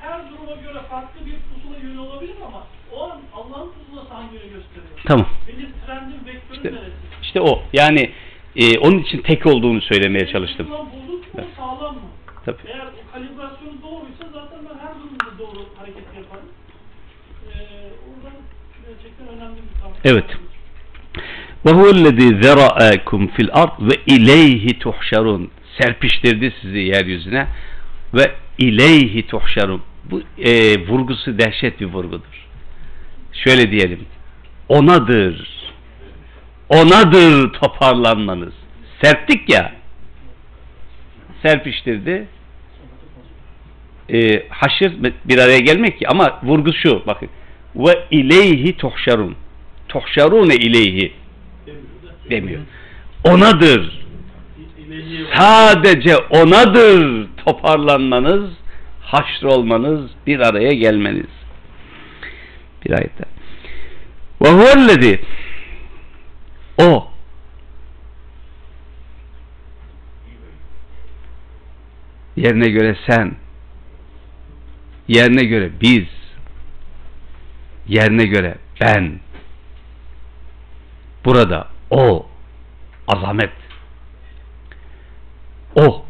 Her duruma göre farklı bir pusula yönü olabilir ama o an Allah'ın pusulası hangi yönü gösteriyor? tamam Benim trendim, vektörüm İşte- neresi? işte o yani e, onun için tek olduğunu söylemeye çalıştım mu, sağlam mı? Tabii. Eğer kalibrasyonu doğruysa zaten ben her durumda doğru hareket yaparım. Ee, oradan gerçekten önemli bir kavram. Evet. Ve huvellezî fil ard ve ileyhi tuhşarun. Serpiştirdi sizi yeryüzüne ve ileyhi tuhşarun. Bu e, vurgusu dehşet bir vurgudur. Şöyle diyelim. Onadır. Onadır toparlanmanız. Serptik ya. Serpiştirdi. E, haşır bir araya gelmek ki ama vurgu şu bakın. Ve ileyhi tuhşarun. Tuhşarune ileyhi demiyor. Onadır. Sadece onadır toparlanmanız, haşrolmanız, bir araya gelmeniz. Bir ayette. Ve huvellezi o. Yerine göre sen. Yerine göre biz. Yerine göre ben. Burada o. Azamet. O.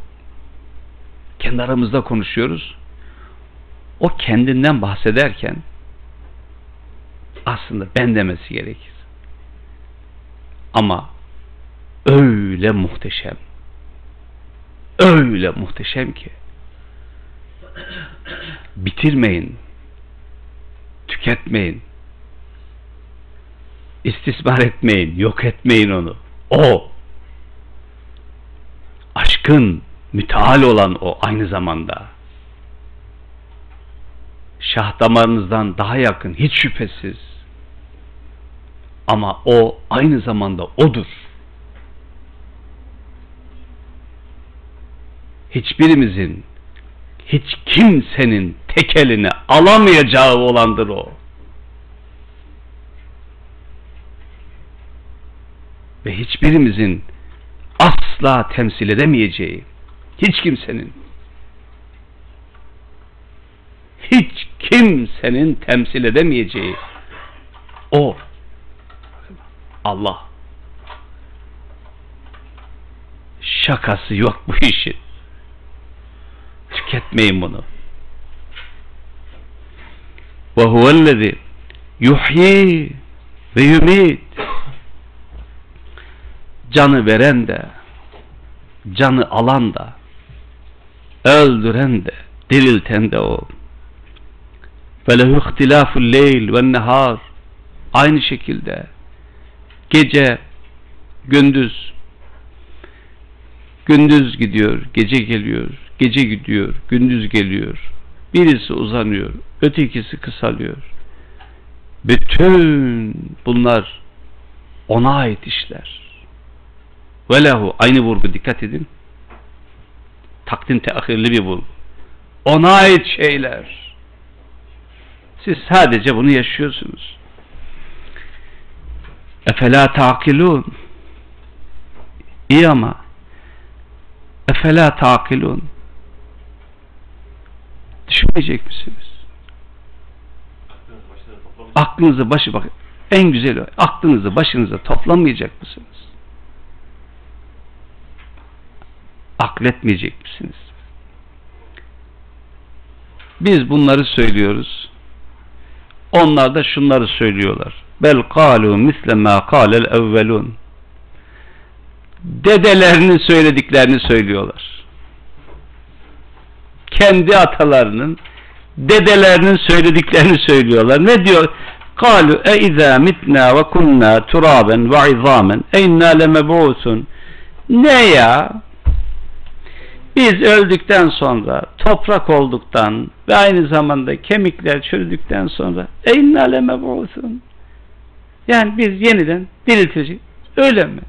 Kendi aramızda konuşuyoruz. O kendinden bahsederken aslında ben demesi gerekir ama öyle muhteşem öyle muhteşem ki bitirmeyin tüketmeyin istismar etmeyin yok etmeyin onu. O aşkın müteal olan o aynı zamanda. Şah damarınızdan daha yakın hiç şüphesiz ama o aynı zamanda odur. Hiçbirimizin hiç kimsenin tek eline alamayacağı olandır o. Ve hiçbirimizin asla temsil edemeyeceği hiç kimsenin hiç kimsenin temsil edemeyeceği o Allah. Şakası yok bu işin. Tüketmeyin bunu. Ve huvellezi yuhyi ve yumit. Canı veren de canı alan da öldüren de dirilten de o. Ve lehu ihtilaful leyl ve nehar. Aynı şekilde gece gündüz. Gündüz gidiyor gece geliyor gece gidiyor gündüz geliyor. Birisi uzanıyor ötekisi kısalıyor. Bütün bunlar ona ait işler. Ve lehu aynı vurgu dikkat edin. Takdim teahhirli bir vurgu. Ona ait şeyler. Siz sadece bunu yaşıyorsunuz efela takilun iyi ama efela takilun düşünmeyecek misiniz aklınızı başı bak en güzeli o. aklınızı başınıza toplamayacak mısınız? Akletmeyecek misiniz? Biz bunları söylüyoruz. Onlar da şunları söylüyorlar. Bel kalu misle ma kalel evvelun. Dedelerinin söylediklerini söylüyorlar. Kendi atalarının dedelerinin söylediklerini söylüyorlar. Ne diyor? Kalu e izâ mitnâ ve kunnâ turâben ve izâmen e innâ lemeb'ûsun. Ne ya? Biz öldükten sonra, toprak olduktan ve aynı zamanda kemikler çürüdükten sonra e innâ lemeb'ûsun. Yani biz yeniden dirilteceğiz. Öyle mi?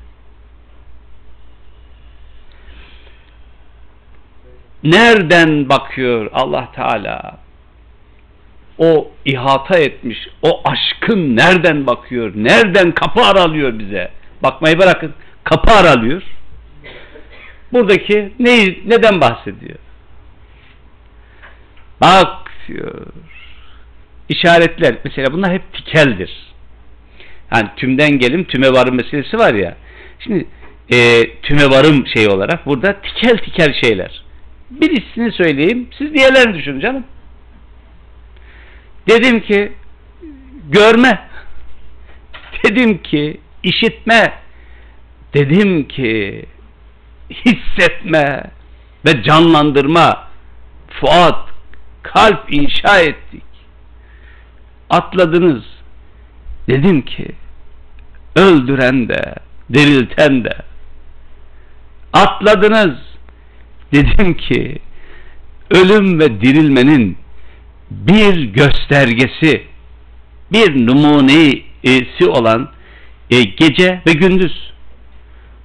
Nereden bakıyor Allah Teala? o ihata etmiş, o aşkın nereden bakıyor, nereden kapı aralıyor bize? Bakmayı bırakın, kapı aralıyor. Buradaki neyi, neden bahsediyor? Bak diyor. İşaretler, mesela bunlar hep tikeldir. Yani tümden gelim, tüme varım meselesi var ya. Şimdi e, tüme varım şey olarak burada tikel tikel şeyler. Birisini söyleyeyim, siz diğerlerini düşünün canım. Dedim ki görme. Dedim ki işitme. Dedim ki hissetme ve canlandırma. Fuat, kalp inşa ettik. Atladınız. Dedim ki öldüren de dirilten de. Atladınız. Dedim ki ölüm ve dirilmenin bir göstergesi bir numunesi olan e, gece ve gündüz.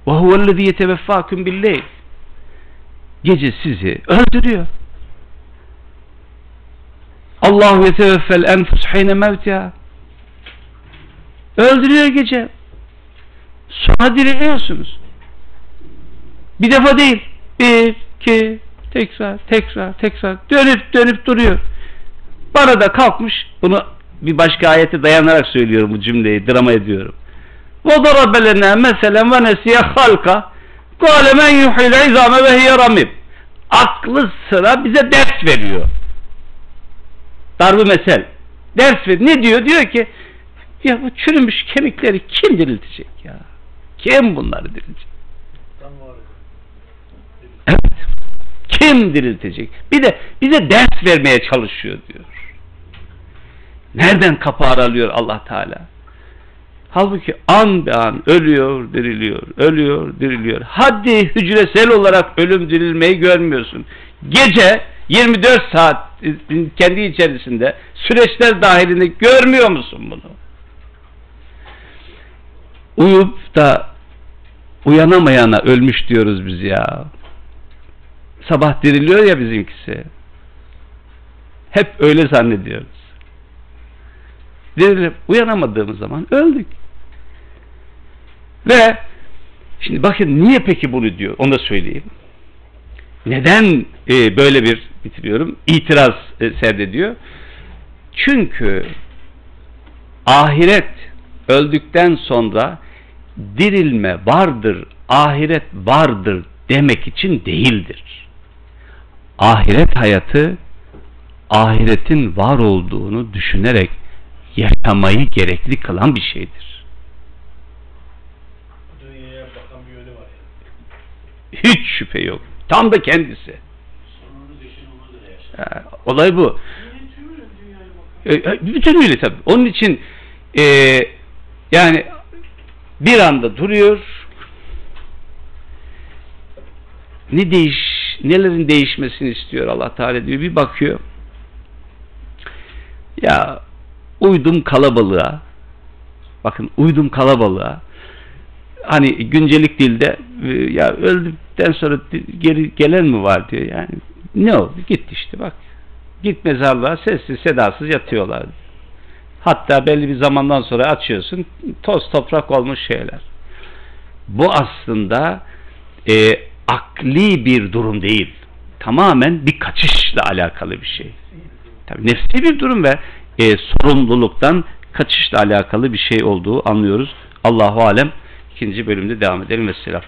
Ve huvellezî yeteveffâküm billeyl. Gece sizi öldürüyor. Allahu yeteveffel enfus heyne mevtiha Öldürüyor gece. Sonra diriliyorsunuz. Bir defa değil. Bir, iki, tekrar, tekrar, tekrar dönüp dönüp duruyor. Bana da kalkmış bunu bir başka ayete dayanarak söylüyorum bu cümleyi drama ediyorum. وَضَرَبَ لَنَا مَسَلًا وَنَسِيَ خَلْقَ قَالَ مَنْ يُحِي الْعِزَامَ وَهِيَ رَمِيمٌ Aklı sıra bize ders veriyor. Darbu mesel. Ders ver. Ne diyor? Diyor ki ya bu çürümüş kemikleri kim diriltecek ya? Kim bunları diriltecek? Evet. Kim diriltecek? Bir de bize ders vermeye çalışıyor diyor. Nereden kapı aralıyor Allah Teala? Halbuki an be an ölüyor, diriliyor, ölüyor, diriliyor. Hadi hücresel olarak ölüm dirilmeyi görmüyorsun. Gece 24 saat kendi içerisinde süreçler dahilinde görmüyor musun bunu? Uyup da uyanamayana ölmüş diyoruz biz ya. Sabah diriliyor ya bizimkisi. Hep öyle zannediyoruz. Dirilip uyanamadığımız zaman öldük. Ve şimdi bakın niye peki bunu diyor onu da söyleyeyim. Neden e, böyle bir bitiriyorum itiraz e, serdediyor? Çünkü ahiret öldükten sonra dirilme vardır, ahiret vardır demek için değildir. Ahiret hayatı ahiretin var olduğunu düşünerek yaşamayı gerekli kılan bir şeydir. Dünyaya bakan bir yönü var ya. Hiç şüphe yok. Tam da kendisi. Olay bu. E, e, bütünüyle tabii. Onun için e, yani bir anda duruyor. Ne değiş, nelerin değişmesini istiyor Allah Teala diyor. Bir bakıyor. Ya uydum kalabalığa. Bakın uydum kalabalığa. Hani güncelik dilde e, ya öldükten sonra geri gelen mi var diyor yani. Ne oldu? Gitti işte bak. Git mezarlığa sessiz sedasız yatıyorlar. Hatta belli bir zamandan sonra açıyorsun toz toprak olmuş şeyler. Bu aslında e, akli bir durum değil. Tamamen bir kaçışla alakalı bir şey. Tabii nefsi bir durum ve e, sorumluluktan kaçışla alakalı bir şey olduğu anlıyoruz. Allahu alem. İkinci bölümde devam edelim. Vesselam.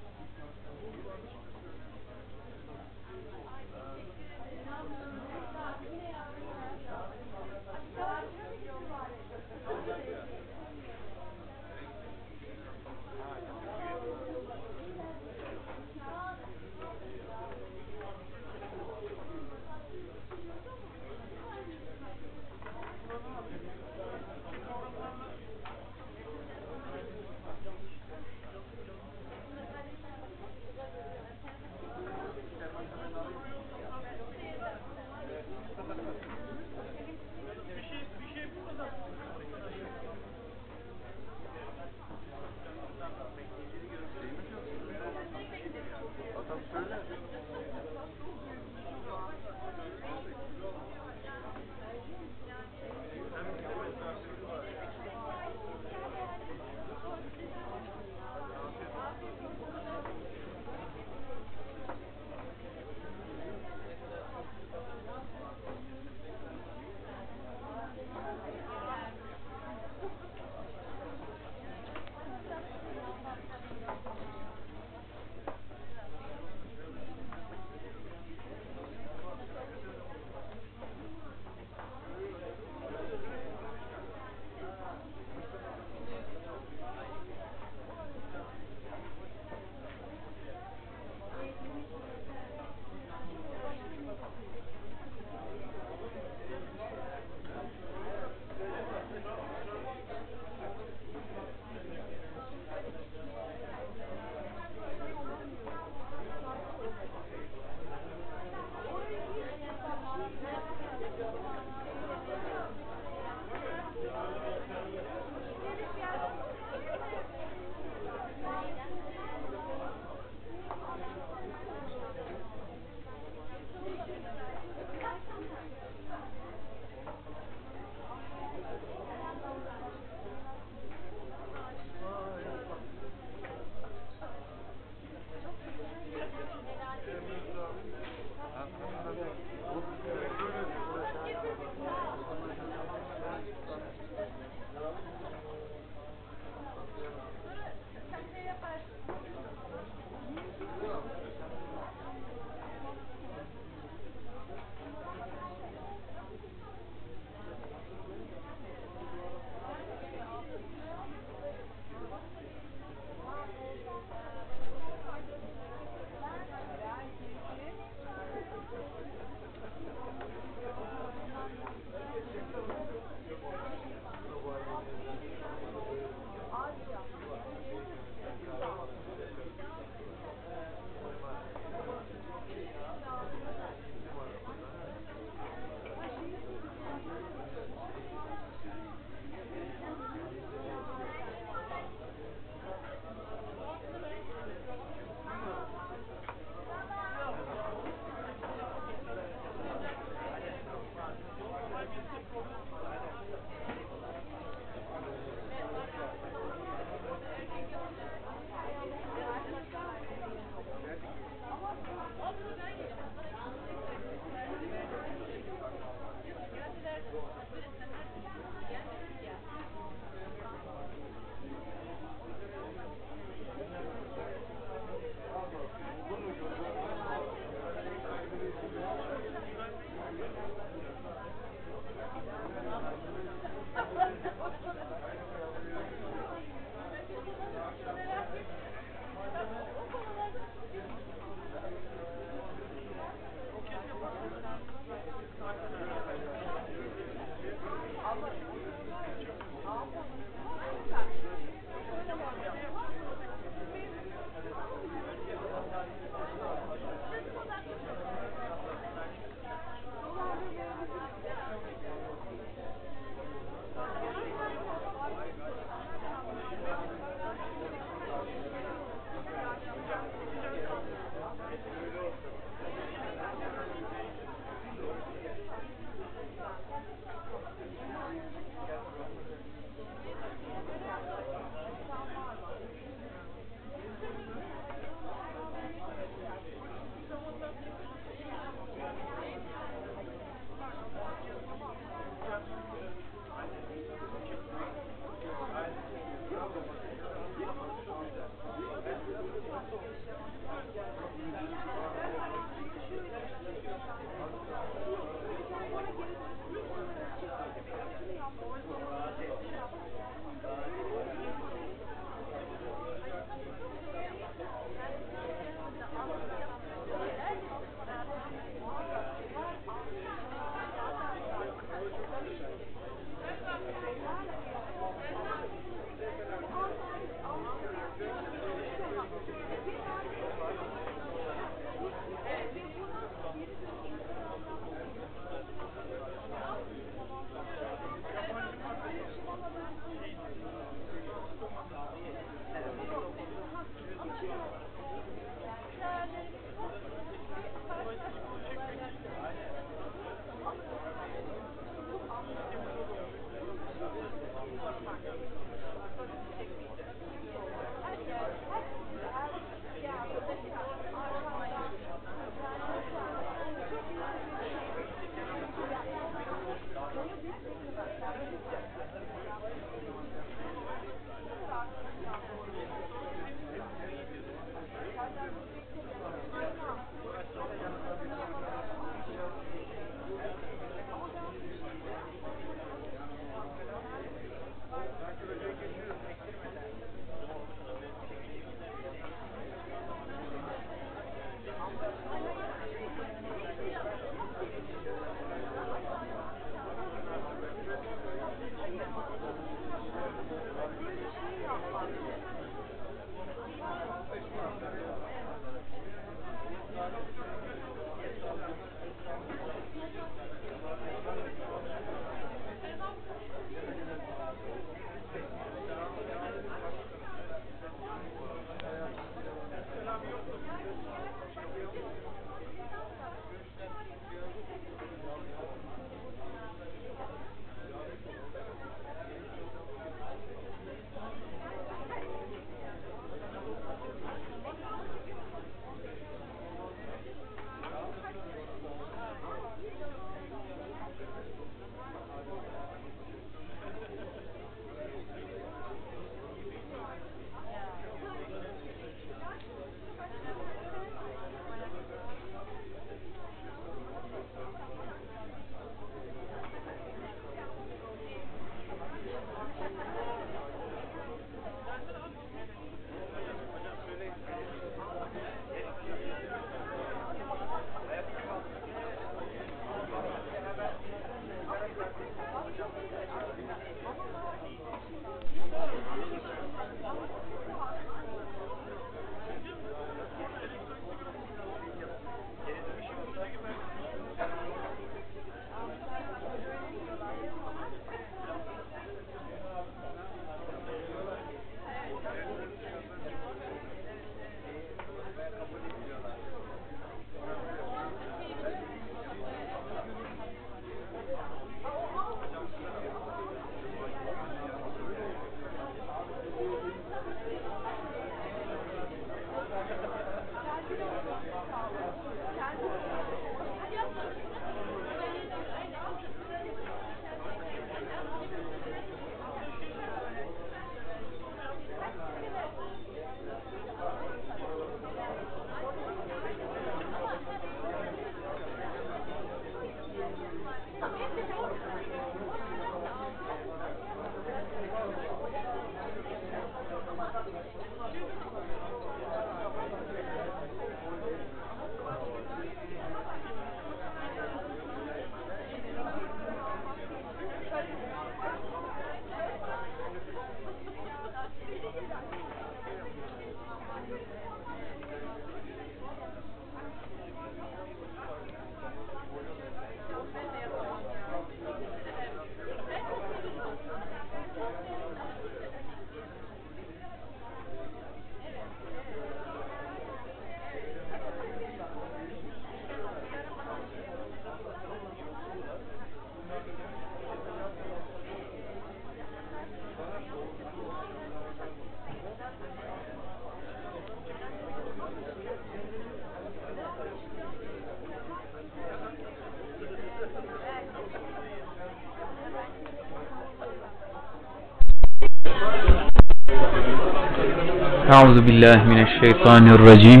أعوذ بالله من الشيطان الرجيم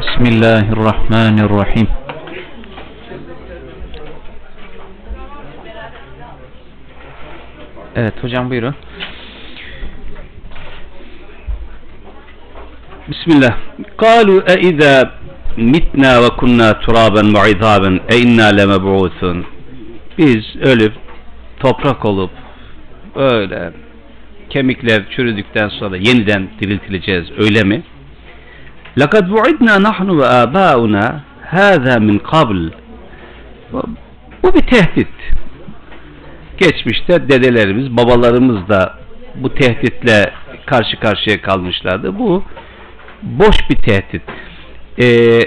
بسم الله الرحمن الرحيم Evet hocam buyurun. Bismillah. قالوا أإذا متنا وكنا ترابا وعظاما أئنا لمبعوثون Biz ölüp toprak olup öyle kemikler çürüdükten sonra yeniden diriltileceğiz öyle mi? Lakad bu'idna nahnu ve abauna hâzâ min kabl. Bu bir tehdit. Geçmişte dedelerimiz, babalarımız da bu tehditle karşı karşıya kalmışlardı. Bu boş bir tehdit. Ee,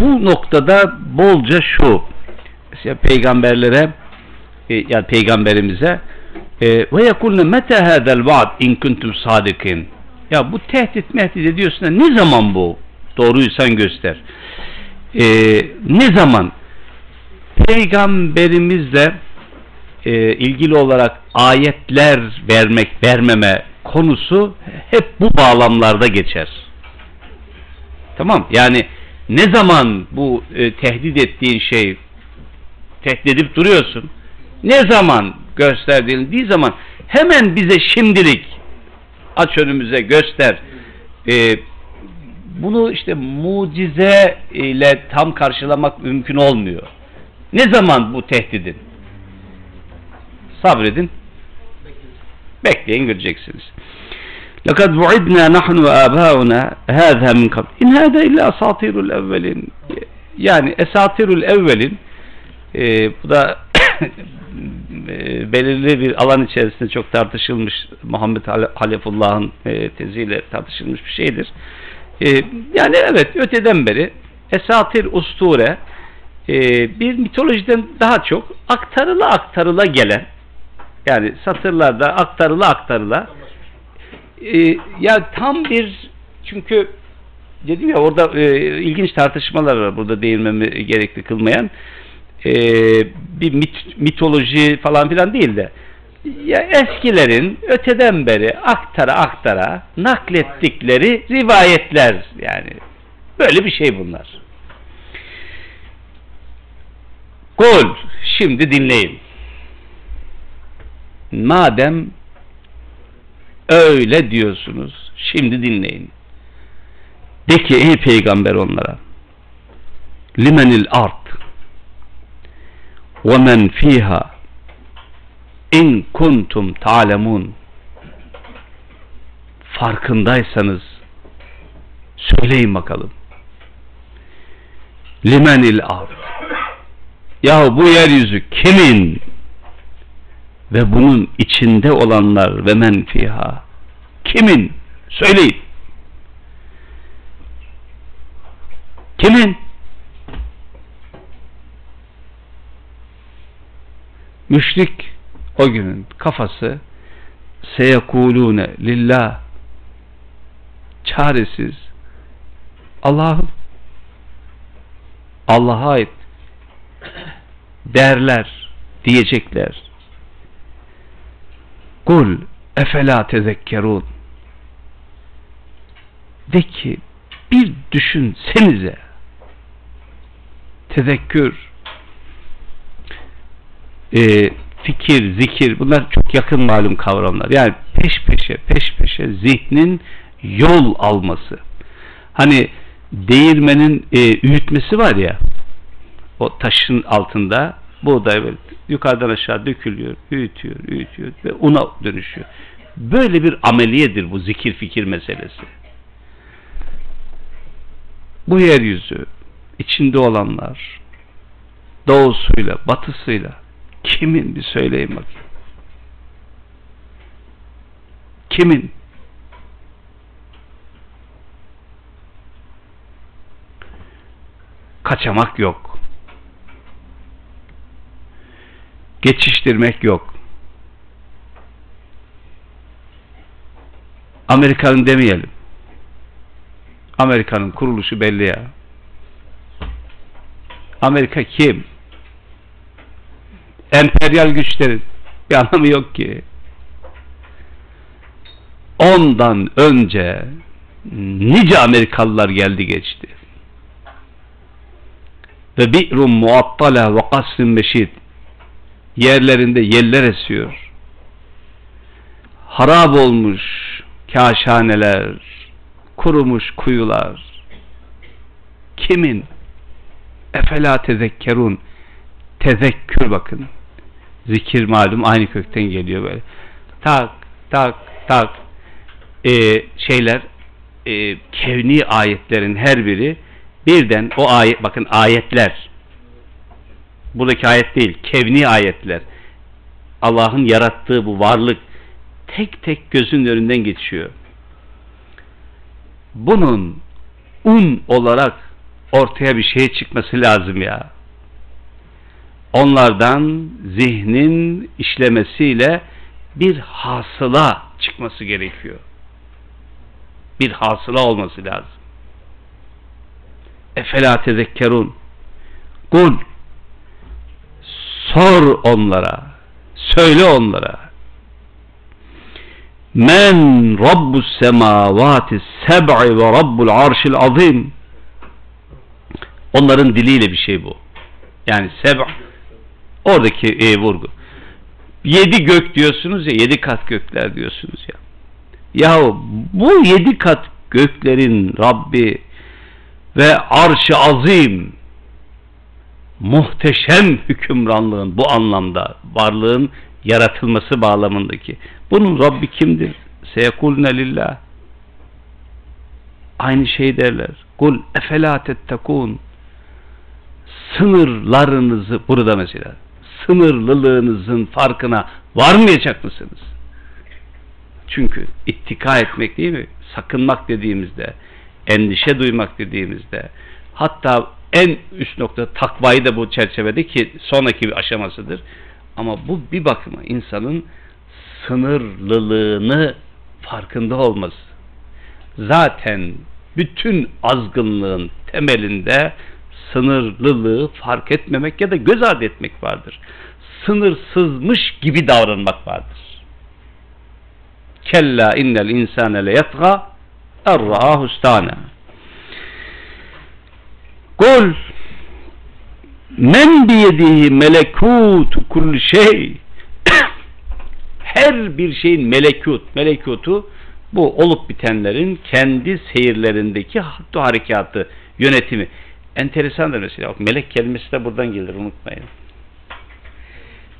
bu noktada bolca şu, peygamberlere, e, yani peygamberimize ve yekulne mete hadel vaad in kuntum sadikin ya bu tehdit mehdit ediyorsun ne zaman bu? Doğruysan göster. E, ne zaman? Peygamberimizle e, ilgili olarak ayetler vermek vermeme konusu hep bu bağlamlarda geçer. Tamam? Yani ne zaman bu e, tehdit ettiğin şey tehdit edip duruyorsun? Ne zaman gösterdiği zaman hemen bize şimdilik aç önümüze göster. Ee, bunu işte mucize ile tam karşılamak mümkün olmuyor. Ne zaman bu tehdidin? Sabredin. Bekleyin göreceksiniz. Lekad bu'idna nahnu ve abauna hâzâ min kabl. İn hâzâ illa esâtirul evvelin. Yani esatirul evvelin e, bu da belirli bir alan içerisinde çok tartışılmış Muhammed Halefullah'ın e, teziyle tartışılmış bir şeydir. E, yani evet öteden beri esatir usture e, bir mitolojiden daha çok aktarıla aktarıla gelen yani satırlarda aktarıla aktarıla e, ya tam bir çünkü dedim ya orada e, ilginç tartışmalar var burada değinmemi gerekli kılmayan e, bir mit, mitoloji falan filan değil de ya eskilerin öteden beri aktara aktara naklettikleri rivayetler yani böyle bir şey bunlar. Kul şimdi dinleyin. Madem öyle diyorsunuz şimdi dinleyin. De ki ey peygamber onlara limenil art men fiha in kuntum ta'lemun farkındaysanız söyleyin bakalım. limenil art yahu bu yeryüzü kimin? Ve bunun içinde olanlar ve men fiha kimin? Söyleyin. Kimin müşrik o günün kafası seyekulune lillah çaresiz Allah'ım Allah'a ait derler diyecekler. Kul efela tezekkerun de ki bir düşünsenize. Tezekkür e, fikir, zikir bunlar çok yakın malum kavramlar. Yani peş peşe peş peşe zihnin yol alması. Hani değirmenin e, üyütmesi var ya o taşın altında buğday böyle yukarıdan aşağı dökülüyor, büyütüyor, büyütüyor ve una dönüşüyor. Böyle bir ameliyedir bu zikir fikir meselesi. Bu yeryüzü içinde olanlar doğusuyla, batısıyla kimin bir söyleyin bakayım. Kimin? Kaçamak yok. Geçiştirmek yok. Amerika'nın demeyelim. Amerika'nın kuruluşu belli ya. Amerika kim? Emperyal güçlerin bir anlamı yok ki. ondan önce nice Amerikalılar geldi geçti. Ve bi'rum muattala ve kasrin meşid yerlerinde yeller esiyor. Harap olmuş kaşhaneler, kurumuş kuyular. Kimin? Efela tezekkerun. Tezekkür bakın. Zikir malum aynı kökten geliyor böyle. Tak, tak, tak. Ee, şeyler e, kevni ayetlerin her biri birden o ayet bakın ayetler buradaki ayet değil kevni ayetler Allah'ın yarattığı bu varlık tek tek gözün önünden geçiyor. Bunun un olarak ortaya bir şey çıkması lazım ya. Onlardan zihnin işlemesiyle bir hasıla çıkması gerekiyor. Bir hasıla olması lazım. Efela tezekkerun. Kul sor onlara. Söyle onlara. Men Rabbus semavati seb'i ve Rabbul arşil azim. Onların diliyle bir şey bu. Yani seb' oradaki e, vurgu. Yedi gök diyorsunuz ya, yedi kat gökler diyorsunuz ya. Yahu bu yedi kat göklerin Rabbi ve arş-ı azim muhteşem hükümranlığın bu anlamda varlığın yaratılması bağlamındaki bunun Rabbi kimdir? Seyekulne lillah aynı şey derler. Kul efela tettekun sınırlarınızı burada mesela sınırlılığınızın farkına varmayacak mısınız? Çünkü ittika etmek değil mi? Sakınmak dediğimizde, endişe duymak dediğimizde, hatta en üst nokta takvayı da bu çerçevede ki sonraki bir aşamasıdır. Ama bu bir bakıma insanın sınırlılığını farkında olması. Zaten bütün azgınlığın temelinde sınırlılığı fark etmemek ya da göz ardı etmek vardır. Sınırsızmış gibi davranmak vardır. Kella innel insane le yatga erra'ahu istana. Kul men biyedihi melekutu kulli şey her bir şeyin melekut melekutu bu olup bitenlerin kendi seyirlerindeki harekatı yönetimi enteresandır mesela. Melek kelimesi de buradan gelir unutmayın.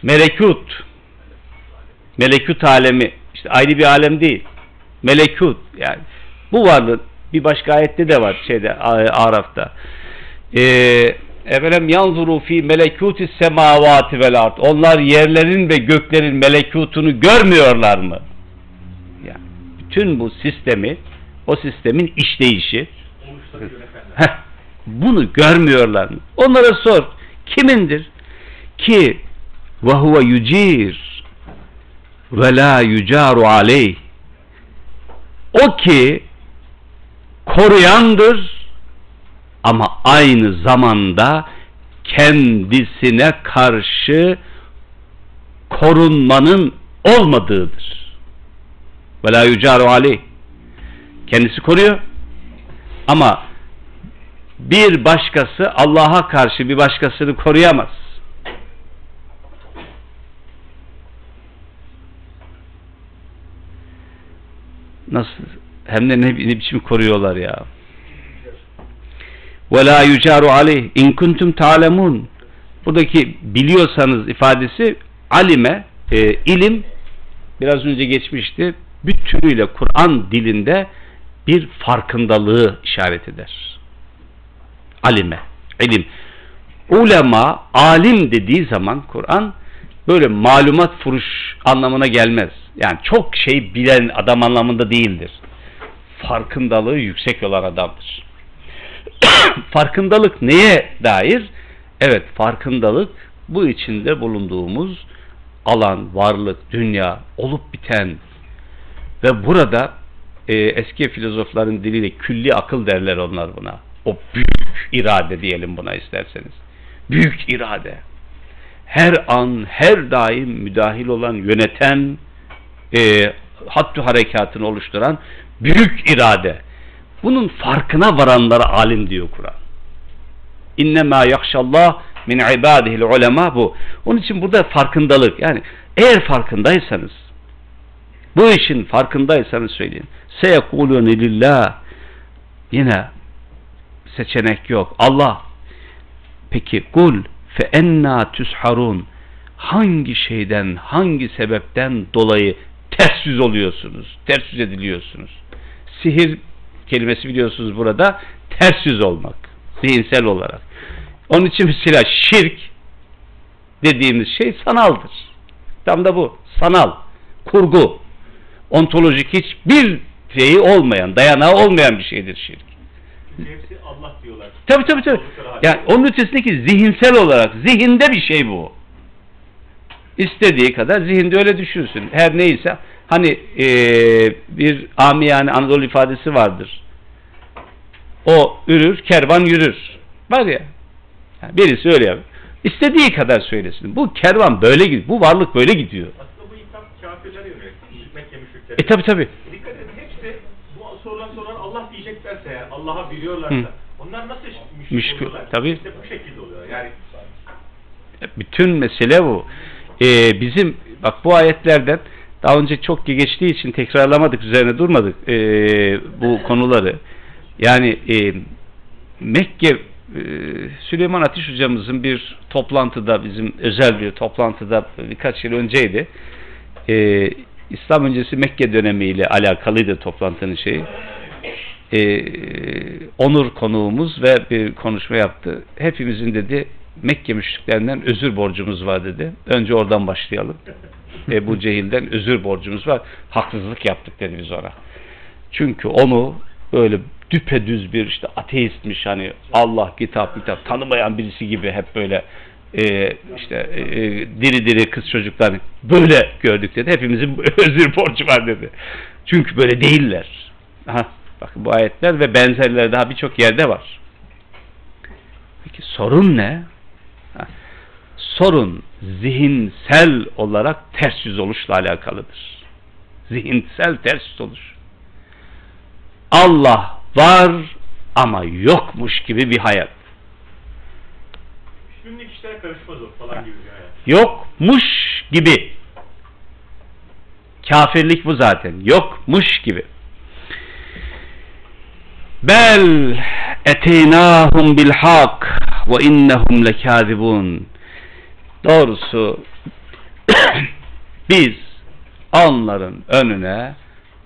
Melekut melekut alemi işte ayrı bir alem değil. Melekut yani bu varlık bir başka ayette de var şeyde Araf'ta. Eee efendim yanzuru fi melekutis semavati vel ard. Onlar yerlerin ve göklerin melekutunu görmüyorlar mı? Yani bütün bu sistemi o sistemin işleyişi bunu görmüyorlar mı? Onlara sor. Kimindir? Ki ve huve yucir ve la yucaru aleyh o ki koruyandır ama aynı zamanda kendisine karşı korunmanın olmadığıdır. Ve la yucaru aleyh kendisi koruyor ama bir başkası Allah'a karşı bir başkasını koruyamaz. Nasıl? Hem de ne, ne biçim koruyorlar ya. Ve la yucaru aleyh in kuntum ta'lemun. Buradaki biliyorsanız ifadesi alime e, ilim biraz önce geçmişti. Bütünüyle Kur'an dilinde bir farkındalığı işaret eder. Alime, ilim. Ulema, alim dediği zaman Kur'an böyle malumat furuş anlamına gelmez. Yani çok şey bilen adam anlamında değildir. Farkındalığı yüksek olan adamdır. farkındalık neye dair? Evet farkındalık bu içinde bulunduğumuz alan, varlık, dünya, olup biten ve burada e, eski filozofların diliyle külli akıl derler onlar buna. O büyük irade diyelim buna isterseniz. Büyük irade. Her an, her daim müdahil olan, yöneten, e, hattü harekatını oluşturan büyük irade. Bunun farkına varanlara alim diyor Kur'an. İnnemâ yakşallah min ibadihil ulema bu. Onun için burada farkındalık. Yani eğer farkındaysanız bu işin farkındaysanız söyleyin. Seyekulûne lillah yine seçenek yok. Allah. Peki kul fe enna tüsharun hangi şeyden hangi sebepten dolayı ters yüz oluyorsunuz ters yüz ediliyorsunuz? Sihir kelimesi biliyorsunuz burada ters yüz olmak zihinsel olarak. Onun için mesela şirk dediğimiz şey sanaldır. Tam da bu sanal kurgu. Ontolojik hiçbir şeyi olmayan dayanağı olmayan bir şeydir şirk hepsi Allah diyorlar. Tabii tabii tabii. Oldukları halde. Yani onun ötesindeki zihinsel olarak zihinde bir şey bu. İstediği kadar zihinde öyle düşünsün. Her neyse hani eee bir amiyane Anadolu ifadesi vardır. O ürür, kervan yürür. Var ya. Yani birisi öyle yapıyor. İstediği kadar söylesin. Bu kervan böyle gidiyor. Bu varlık böyle gidiyor. Aslında bu hitap kafirlere yönelik. Mekke. E tabii tabii. Dikkat edin hepsi bu sorulan sorulan Allah diyeceklerse eğer Allah'a biliyorlarsa Hı. onlar nasıl müşrik, Müşrik, oluyorlar? tabii. İşte bu şekilde oluyor. Yani Bütün mesele bu. Ee, bizim bak bu ayetlerden daha önce çok geçtiği için tekrarlamadık, üzerine durmadık ee, bu konuları. Yani e, Mekke e, Süleyman Ateş hocamızın bir toplantıda bizim özel bir toplantıda birkaç yıl önceydi. Ee, İslam öncesi Mekke dönemiyle alakalıydı toplantının şeyi. Ee, onur konuğumuz ve bir konuşma yaptı. Hepimizin dedi Mekke müşriklerinden özür borcumuz var dedi. Önce oradan başlayalım. Ebu Cehil'den özür borcumuz var. Haksızlık yaptık dedi biz ona. Çünkü onu böyle düpedüz bir işte ateistmiş hani Allah kitap kitap tanımayan birisi gibi hep böyle e, işte e, diri diri kız çocuklar böyle gördük dedi. Hepimizin özür borcu var dedi. Çünkü böyle değiller. Aha, bakın bu ayetler ve benzerleri daha birçok yerde var. Peki sorun ne? Ha, Sorun zihinsel olarak ters yüz oluşla alakalıdır. Zihinsel ters yüz oluş. Allah var ama yokmuş gibi bir hayat. günlük işlere karışmaz o falan gibi bir hayat. Yokmuş gibi. Kafirlik bu zaten. Yokmuş gibi. Bel eteynahum bil hak ve innehum lekâzibun. Doğrusu biz onların önüne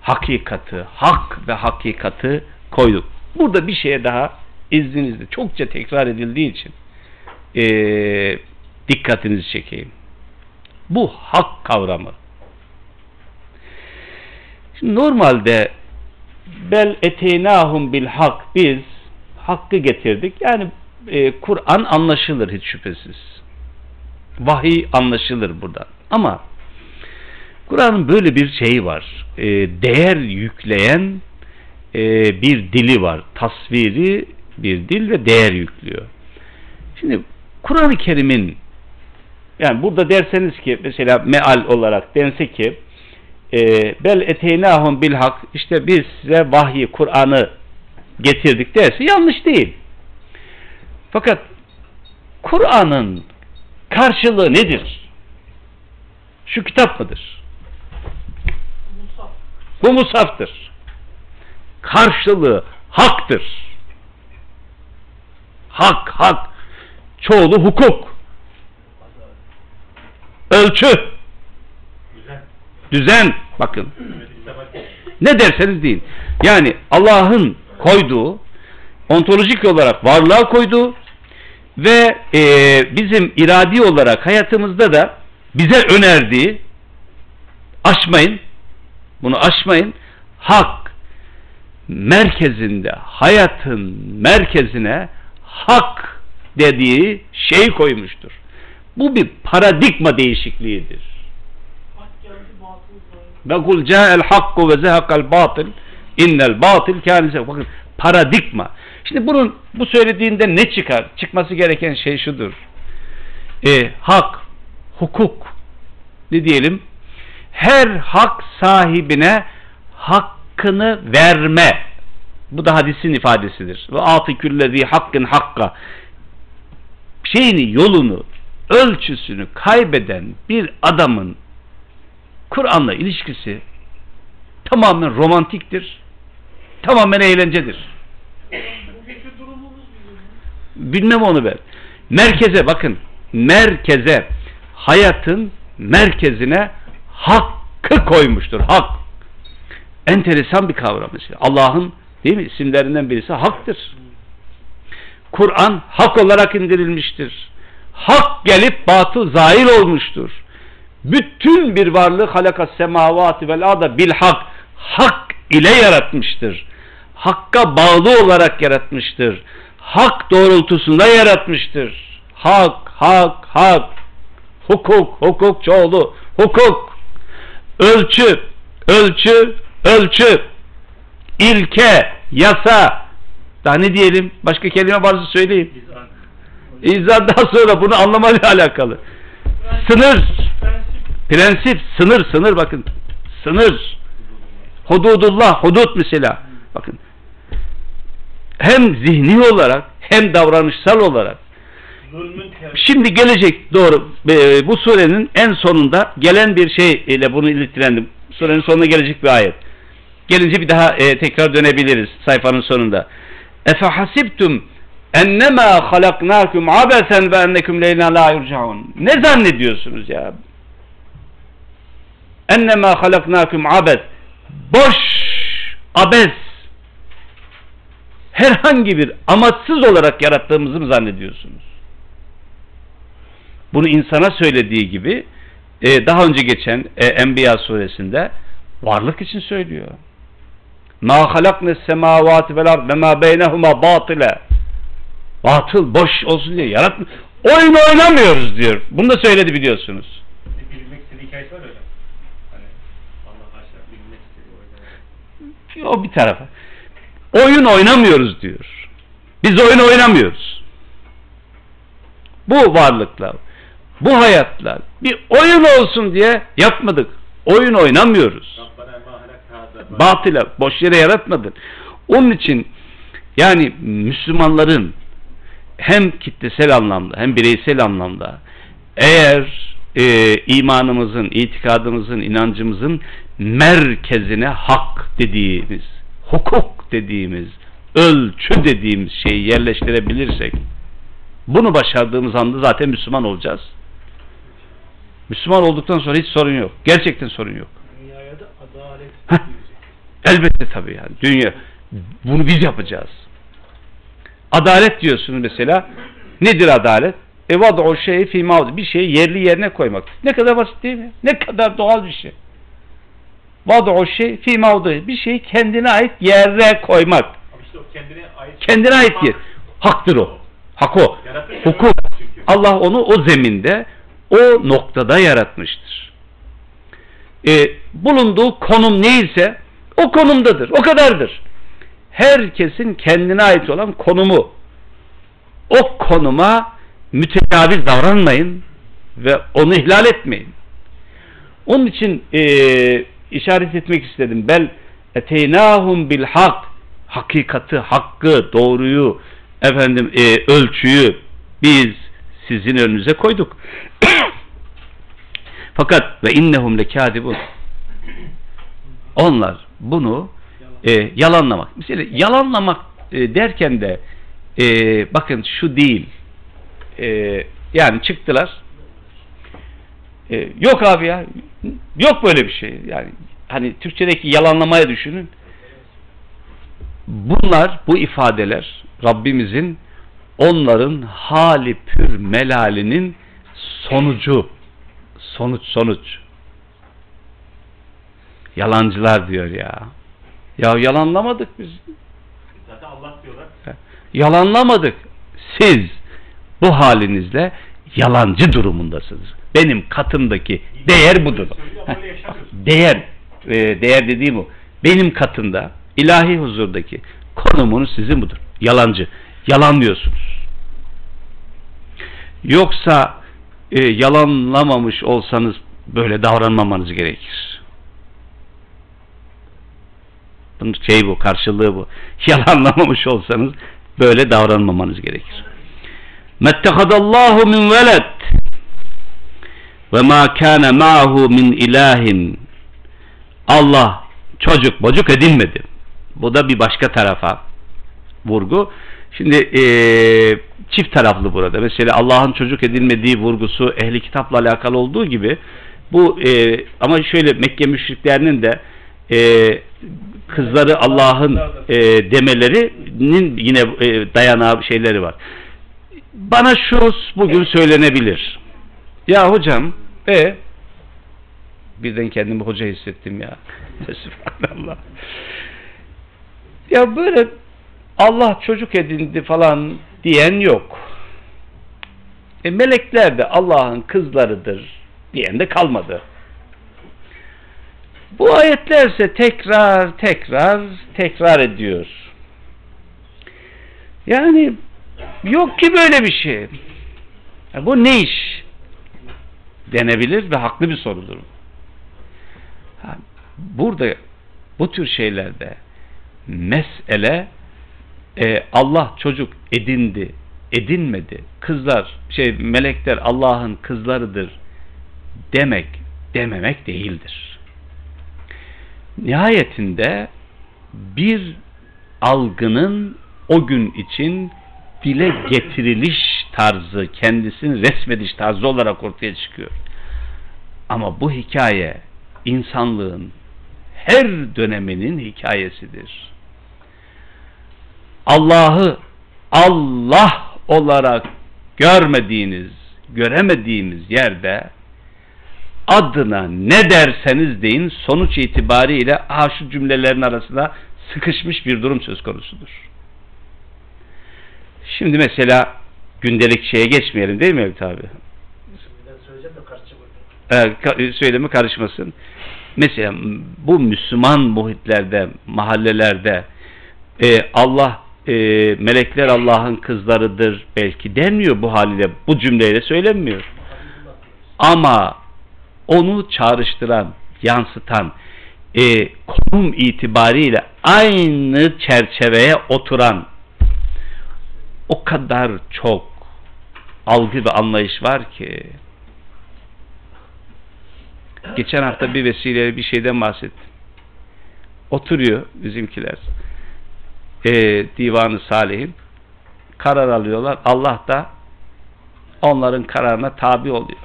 hakikati, hak ve hakikati koyduk. Burada bir şeye daha izninizle çokça tekrar edildiği için eee, dikkatinizi çekeyim. Bu hak kavramı. Şimdi normalde bel eteynahum bil hak biz hakkı getirdik. Yani e, Kur'an anlaşılır hiç şüphesiz. Vahiy anlaşılır buradan. Ama Kur'an'ın böyle bir şeyi var. E, değer yükleyen e, bir dili var. Tasviri bir dil ve değer yüklüyor. Şimdi Kur'an-ı Kerim'in yani burada derseniz ki mesela meal olarak dense ki bel eteynahum bil hak işte biz size vahyi Kur'an'ı getirdik derse yanlış değil. Fakat Kur'an'ın karşılığı nedir? Şu kitap mıdır? Musaf. Bu musaftır. Karşılığı haktır. Hak, hak. Çoğulu hukuk. Ölçü. Düzen. Bakın. Ne derseniz deyin. Yani Allah'ın koyduğu, ontolojik olarak varlığa koyduğu ve e, bizim iradi olarak hayatımızda da bize önerdiği aşmayın, bunu aşmayın, hak merkezinde, hayatın merkezine hak dediği şey koymuştur. Bu bir paradigma değişikliğidir. Hak geldi batıl zayi. Ve ca'el hakku ve zehakal batıl innel batıl kâne Bakın paradigma. Şimdi bunun bu söylediğinde ne çıkar? Çıkması gereken şey şudur. E, hak, hukuk ne diyelim her hak sahibine hakkını verme. Bu da hadisin ifadesidir. Ve atı küllezi hakkın hakka. Şeyini, yolunu, ölçüsünü kaybeden bir adamın Kur'an'la ilişkisi tamamen romantiktir. Tamamen eğlencedir. Bilmem onu ben. Merkeze bakın. Merkeze hayatın merkezine hakkı koymuştur. Hak. Enteresan bir kavram. Allah'ın değil mi isimlerinden birisi haktır. Kur'an hak olarak indirilmiştir. Hak gelip batıl zahir olmuştur. Bütün bir varlığı halakas semavati vel arda bil hak hak ile yaratmıştır. Hakka bağlı olarak yaratmıştır. Hak doğrultusunda yaratmıştır. Hak, hak, hak. Hukuk, hukuk çoğulu. Hukuk. Ölçü, ölçü, ölçü. İlke, yasa. Daha ne diyelim? Başka kelime varsa söyleyin. İzah daha sonra bunu anlamayla alakalı. Sınır, Prensip. sınır, sınır bakın. Sınır. Hududullah, hudut mesela. Bakın. Hem zihni olarak hem davranışsal olarak. Şimdi gelecek doğru e, bu surenin en sonunda gelen bir şey ile bunu iletilendim. Surenin sonuna gelecek bir ayet. Gelince bir daha e, tekrar dönebiliriz sayfanın sonunda. Efe hasibtum ennemâ halaknâkum abesen ve ennekum leyna la yurcaun. Ne zannediyorsunuz ya? Ennemâ halaknâkum abes. Boş, abes. Herhangi bir amaçsız olarak yarattığımızı mı zannediyorsunuz? Bunu insana söylediği gibi e, daha önce geçen e, Enbiya suresinde varlık için söylüyor. Ma halaknes semavati vel ve ma beynehuma batile. Batıl, boş olsun diye yaratma. Oyun oynamıyoruz diyor. Bunu da söyledi biliyorsunuz. Bilmek istediği hikayesi var öyle. Hani Allah aşkına bilmek istediği o bir tarafa. Oyun oynamıyoruz diyor. Biz oyun oynamıyoruz. Bu varlıklar, bu hayatlar bir oyun olsun diye yapmadık. Oyun oynamıyoruz. Batıla, boş yere yaratmadın. Onun için yani Müslümanların hem kitlesel anlamda hem bireysel anlamda eğer e, imanımızın, itikadımızın, inancımızın merkezine hak dediğimiz, hukuk dediğimiz, ölçü dediğimiz şeyi yerleştirebilirsek bunu başardığımız anda zaten Müslüman olacağız. Müslüman olduktan sonra hiç sorun yok. Gerçekten sorun yok. Dünyaya da adalet Heh. Elbette tabii yani. Dünya bunu biz yapacağız. Adalet diyorsunuz mesela. Nedir adalet? E o şeyi fi mavdi. Bir şeyi yerli yerine koymak. Ne kadar basit değil mi? Ne kadar doğal bir şey. O şey fi mavdi. Bir şeyi kendine ait yere koymak. İşte kendine ait. Kendine ait yer. Haktır o. Hak o. Yaratır. Hukuk. Allah onu o zeminde, o noktada yaratmıştır. E, bulunduğu konum neyse o konumdadır. O kadardır. Herkesin kendine ait olan konumu. O konuma mütecaviz davranmayın ve onu ihlal etmeyin. Onun için e, işaret etmek istedim. Bel eteynahum bil hak hakikati, hakkı, doğruyu, efendim e, ölçüyü biz sizin önünüze koyduk. Fakat ve innehum lekadibun. Onlar bunu e, yalanlamak. Mesela yalanlamak e, derken de e, bakın şu değil. E, yani çıktılar. E, yok abi ya. Yok böyle bir şey. Yani hani Türkçedeki yalanlamaya düşünün. Bunlar, bu ifadeler Rabbimizin onların hali pür melalinin sonucu. Sonuç sonuç. Yalancılar diyor ya. Ya yalanlamadık biz. Zaten Allah diyorlar. Yalanlamadık. Siz bu halinizle yalancı durumundasınız. Benim katımdaki değer budur. Değer, e, değer dediğim o. Benim katımda ilahi huzurdaki konumunuz sizin budur. Yalancı. Yalanlıyorsunuz. Yoksa e, yalanlamamış olsanız böyle davranmamanız gerekir. Bunun şey bu, karşılığı bu. Yalanlamamış olsanız böyle davranmamanız gerekir. Mettehadallahu min veled ve ma kana ma'hu min ilahin Allah çocuk bocuk edinmedi. Bu da bir başka tarafa vurgu. Şimdi eee, çift taraflı burada. Mesela Allah'ın çocuk edilmediği vurgusu ehli kitapla alakalı olduğu gibi bu eee, ama şöyle Mekke müşriklerinin de eee, kızları Allah'ın eee, demelerinin yine eee, dayanağı şeyleri var. Bana şu bugün söylenebilir. Ya hocam e birden kendimi hoca hissettim ya. Subhanallah. Ya böyle Allah çocuk edindi falan diyen yok. E melekler de Allah'ın kızlarıdır diyen de kalmadı. Bu ayetlerse tekrar tekrar tekrar ediyor. Yani yok ki böyle bir şey. Ya bu ne iş? Denebilir ve haklı bir sorudur. Burada bu tür şeylerde mesele e, Allah çocuk edindi, edinmedi. Kızlar, şey melekler Allah'ın kızlarıdır demek, dememek değildir. Nihayetinde bir algının o gün için dile getiriliş tarzı, kendisini resmediş tarzı olarak ortaya çıkıyor. Ama bu hikaye insanlığın her döneminin hikayesidir. Allah'ı Allah olarak görmediğiniz, göremediğimiz yerde adına ne derseniz deyin sonuç itibariyle aha şu cümlelerin arasında sıkışmış bir durum söz konusudur. Şimdi mesela gündelik şeye geçmeyelim değil mi Evt abi? Ee, söylemi karışmasın. Mesela bu Müslüman muhitlerde, mahallelerde e, Allah e, melekler Allah'ın kızlarıdır belki denmiyor bu haliyle bu cümleyle söylenmiyor. Ama onu çağrıştıran, yansıtan e, konum itibariyle aynı çerçeveye oturan o kadar çok algı ve anlayış var ki geçen hafta bir vesileyle bir şeyden bahsettim. Oturuyor bizimkiler e, divanı salihin karar alıyorlar. Allah da onların kararına tabi oluyor.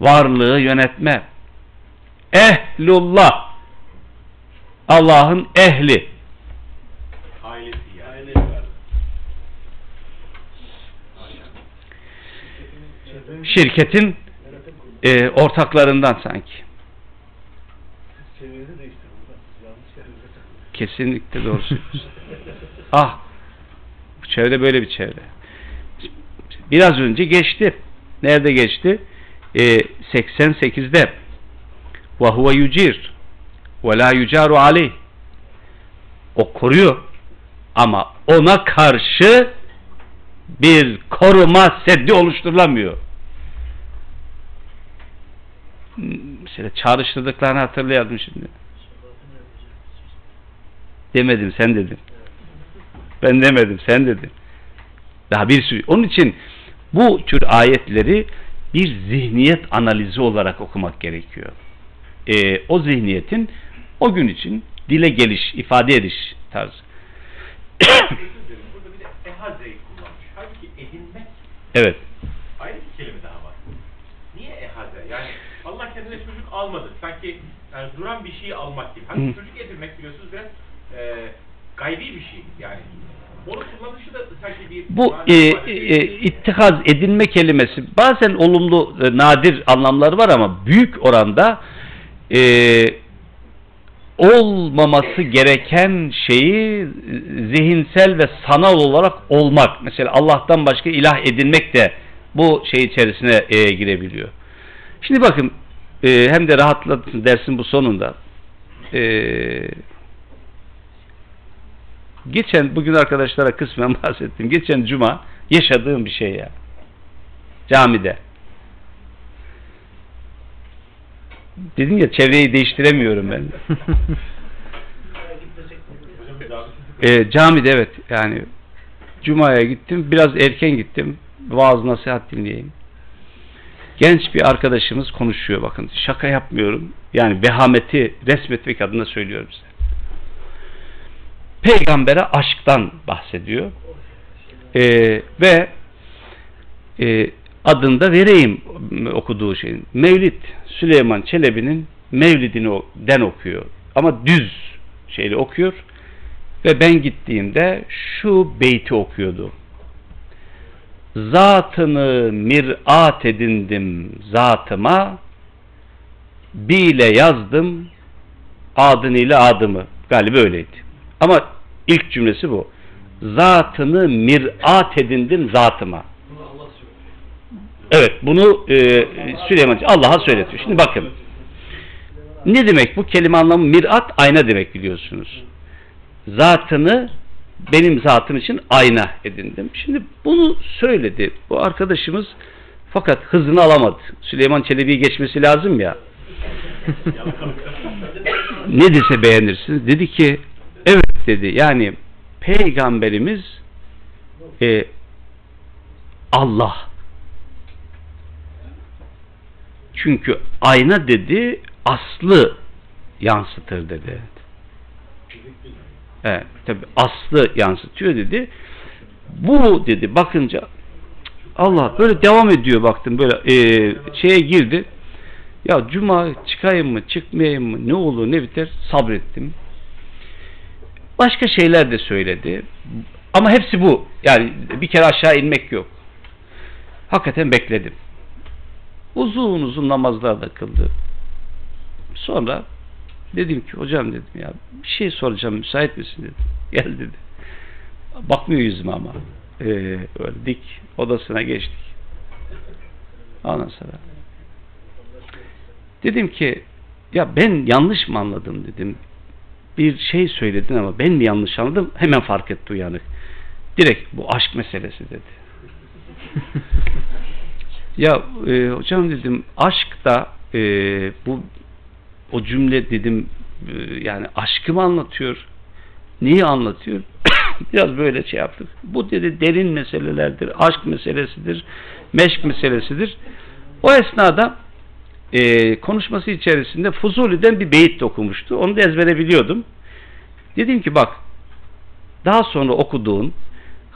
Varlığı yönetme. Ehlullah. Allah'ın ehli. Ailesi yani. Aile var. Şirketin e, ortaklarından sanki. Kesinlikle doğru söylüyorsun. ah, bu çevre böyle bir çevre. Biraz önce geçti. Nerede geçti? Ee, 88'de ve huve yucir ve la yucaru aleyh o koruyor ama ona karşı bir koruma seddi oluşturulamıyor. Mesela çağrıştırdıklarını hatırlayalım şimdi. Demedim sen dedin. Ben demedim sen dedin. Daha bir sürü. Onun için bu tür ayetleri bir zihniyet analizi olarak okumak gerekiyor. Ee, o zihniyetin o gün için dile geliş, ifade ediş tarzı. Özür dilerim, Burada bir de ehazeyi kullanmış. Halbuki edinmek evet. ayrı bir kelime daha var. Niye ehaze? Yani Allah kendine çocuk almadı. Sanki yani duran bir şeyi almak gibi. Hani çocuk edinmek biliyorsunuz biraz e, gaybi bir şey. Yani Bu e, e, ediyor. ittihaz edinme kelimesi bazen olumlu e, nadir anlamları var ama büyük oranda e, olmaması gereken şeyi e, zihinsel ve sanal olarak olmak. Mesela Allah'tan başka ilah edinmek de bu şey içerisine e, girebiliyor. Şimdi bakın e, hem de rahatlatsın dersin bu sonunda. E, geçen bugün arkadaşlara kısmen bahsettim. Geçen cuma yaşadığım bir şey ya. Camide. dedim ya çevreyi değiştiremiyorum ben. E, camide evet yani Cuma'ya gittim biraz erken gittim vaaz nasihat dinleyeyim. Genç bir arkadaşımız konuşuyor bakın şaka yapmıyorum yani vehameti resmetmek adına söylüyorum size. Peygambere aşktan bahsediyor E, ve e, adını da vereyim okuduğu şeyin. Mevlid Süleyman Çelebi'nin Mevlidini den okuyor ama düz şeyle okuyor ve ben gittiğimde şu beyti okuyordu. Zatını mirat edindim zatıma, bile yazdım adın ile adımı. Galiba öyleydi. Ama ilk cümlesi bu. Zatını mirat edindim zatıma. Evet bunu e, Süleyman Allah'a söyletiyor. Şimdi bakın. Ne demek bu kelime anlamı? Mirat ayna demek biliyorsunuz zatını benim zatım için ayna edindim. Şimdi bunu söyledi bu arkadaşımız fakat hızını alamadı. Süleyman Çelebi'yi geçmesi lazım ya. ne dese beğenirsiniz? Dedi ki evet dedi yani peygamberimiz e, Allah. Çünkü ayna dedi aslı yansıtır dedi. Evet, tabi aslı yansıtıyor dedi. Bu dedi bakınca Allah böyle devam ediyor baktım böyle e, şeye girdi. Ya cuma çıkayım mı çıkmayayım mı ne olur ne biter sabrettim. Başka şeyler de söyledi. Ama hepsi bu. Yani bir kere aşağı inmek yok. Hakikaten bekledim. Uzun uzun namazlar da kıldı. Sonra Dedim ki hocam dedim ya bir şey soracağım müsait misin dedim. Gel dedi. Bakmıyor yüzüme ama. Ee, öyle dik odasına geçtik. Ondan sonra dedim ki ya ben yanlış mı anladım dedim. Bir şey söyledin ama ben mi yanlış anladım? Hemen fark etti uyanık. Direkt bu aşk meselesi dedi. ya e, hocam dedim aşk da e, bu o cümle dedim e, yani aşkı mı anlatıyor? Neyi anlatıyor? Biraz böyle şey yaptık. Bu dedi derin meselelerdir, aşk meselesidir, meşk meselesidir. O esnada e, konuşması içerisinde Fuzuli'den bir beyit okumuştu. Onu da ezbere biliyordum. Dedim ki bak daha sonra okuduğun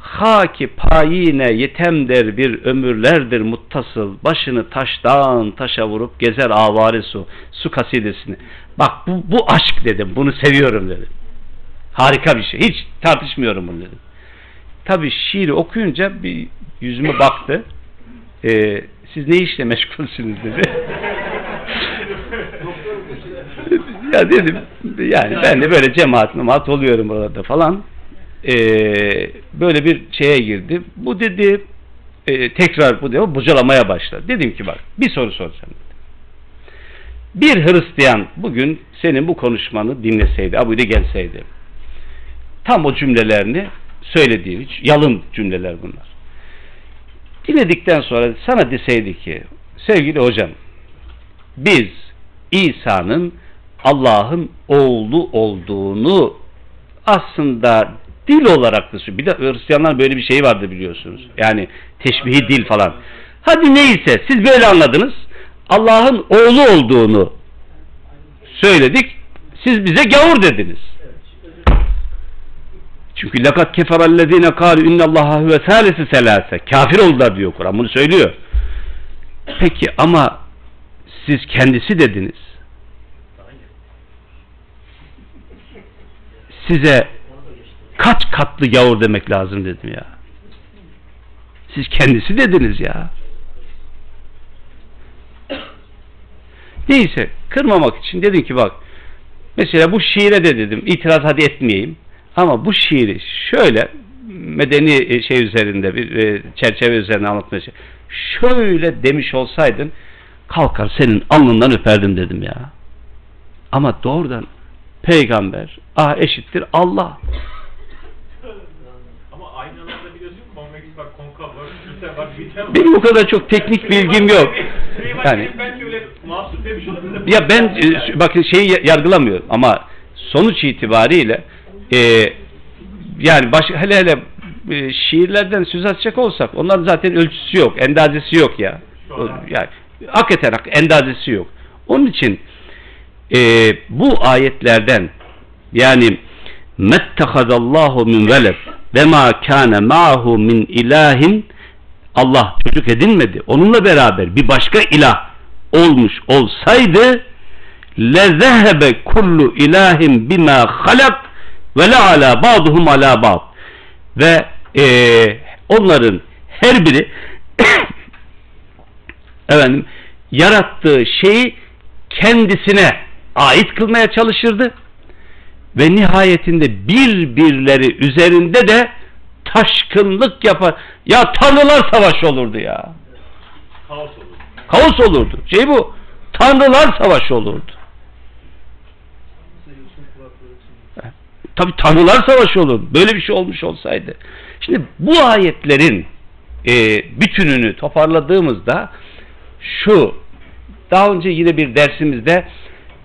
Haki payine yetem der bir ömürlerdir muttasıl başını taştan taşa vurup gezer avari su su kasidesini. Bak bu, bu aşk dedim bunu seviyorum dedim. Harika bir şey hiç tartışmıyorum bunu dedim. Tabi şiiri okuyunca bir yüzüme baktı. Ee, siz ne işle meşgulsünüz dedi. ya dedim yani ben de böyle cemaat memaat oluyorum orada falan e, böyle bir şeye girdi. Bu dedi e, tekrar bu dedi bocalamaya başladı. Dedim ki bak bir soru soracağım. Dedim. Bir Hristiyan bugün senin bu konuşmanı dinleseydi, Abu'da gelseydi. Tam o cümlelerini söylediği, hiç yalın cümleler bunlar. Dinledikten sonra sana deseydi ki sevgili hocam biz İsa'nın Allah'ın oğlu olduğunu aslında dil olarak da. Bir de Hristiyanlar böyle bir şey vardı biliyorsunuz. Yani teşbihi dil falan. Hadi neyse siz böyle anladınız. Allah'ın oğlu olduğunu söyledik. Siz bize gavur dediniz. Çünkü lakat keferellezine kâlu innallaha huve thâlesi selâse. Kafir oldular diyor Kur'an. Bunu söylüyor. Peki ama siz kendisi dediniz. Size kaç katlı gavur demek lazım dedim ya. Siz kendisi dediniz ya. Neyse kırmamak için dedim ki bak mesela bu şiire de dedim itiraz hadi etmeyeyim ama bu şiiri şöyle medeni şey üzerinde bir e, çerçeve üzerine anlatmaya şey. Şöyle demiş olsaydın kalkar senin alnından öperdim dedim ya. Ama doğrudan peygamber A eşittir Allah. Benim o kadar çok teknik bilgim yok. Yani. Ya ben e, bakın şeyi ya- yargılamıyorum ama sonuç itibariyle e, yani baş, hele hele e, şiirlerden söz açacak olsak onların zaten ölçüsü yok, endazesi yok ya. O- Yani hakikaten hak- endazesi yok. Onun için e, bu ayetlerden yani mettehadallahu min veled ve ma kana ma'hu min ilahin Allah çocuk edinmedi. Onunla beraber bir başka ilah olmuş olsaydı lezehebe kullu ilahin bima halak ve la ala ba'duhum ala ba'd ve e, onların her biri efendim yarattığı şeyi kendisine ait kılmaya çalışırdı ve nihayetinde birbirleri üzerinde de taşkınlık yapar. Ya tanrılar savaşı olurdu ya. Kaos olur. Kaos olurdu. Şey bu. Tanrılar savaşı olurdu. Tabi tanrılar savaşı olurdu. Böyle bir şey olmuş olsaydı. Şimdi bu ayetlerin e, bütününü toparladığımızda şu daha önce yine bir dersimizde